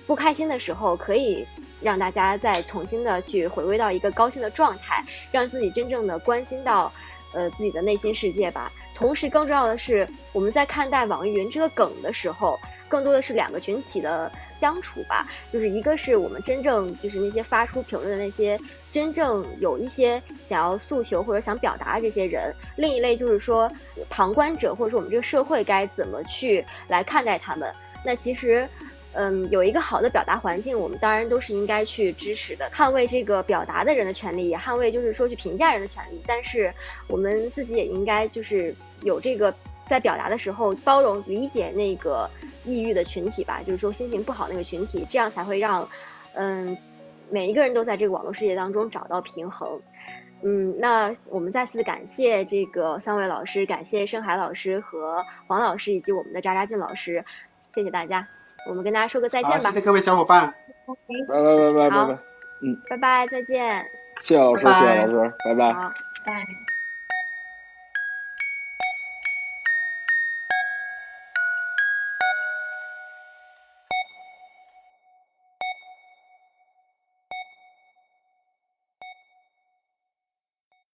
Speaker 1: 不开心的时候，可以让大家再重新的去回归到一个高兴的状态，让自己真正的关心到呃自己的内心世界吧。同时，更重要的是，我们在看待网易云这个梗的时候，更多的是两个群体的。相处吧，就是一个是我们真正就是那些发出评论的那些真正有一些想要诉求或者想表达的这些人，另一类就是说旁观者或者说我们这个社会该怎么去来看待他们。那其实，嗯，有一个好的表达环境，我们当然都是应该去支持的，捍卫这个表达的人的权利，也捍卫就是说去评价人的权利。但是我们自己也应该就是有这个在表达的时候包容理解那个。抑郁的群体吧，就是说心情不好那个群体，这样才会让，嗯，每一个人都在这个网络世界当中找到平衡。嗯，那我们再次感谢这个三位老师，感谢深海老师和黄老师以及我们的渣渣俊老师，谢谢大家。我们跟大家说个再见吧。
Speaker 2: 谢谢各位小伙伴。
Speaker 4: 拜拜拜拜拜拜。
Speaker 1: 嗯，拜拜再见。
Speaker 4: 谢谢老师，谢谢老师，拜拜。
Speaker 1: 好，拜。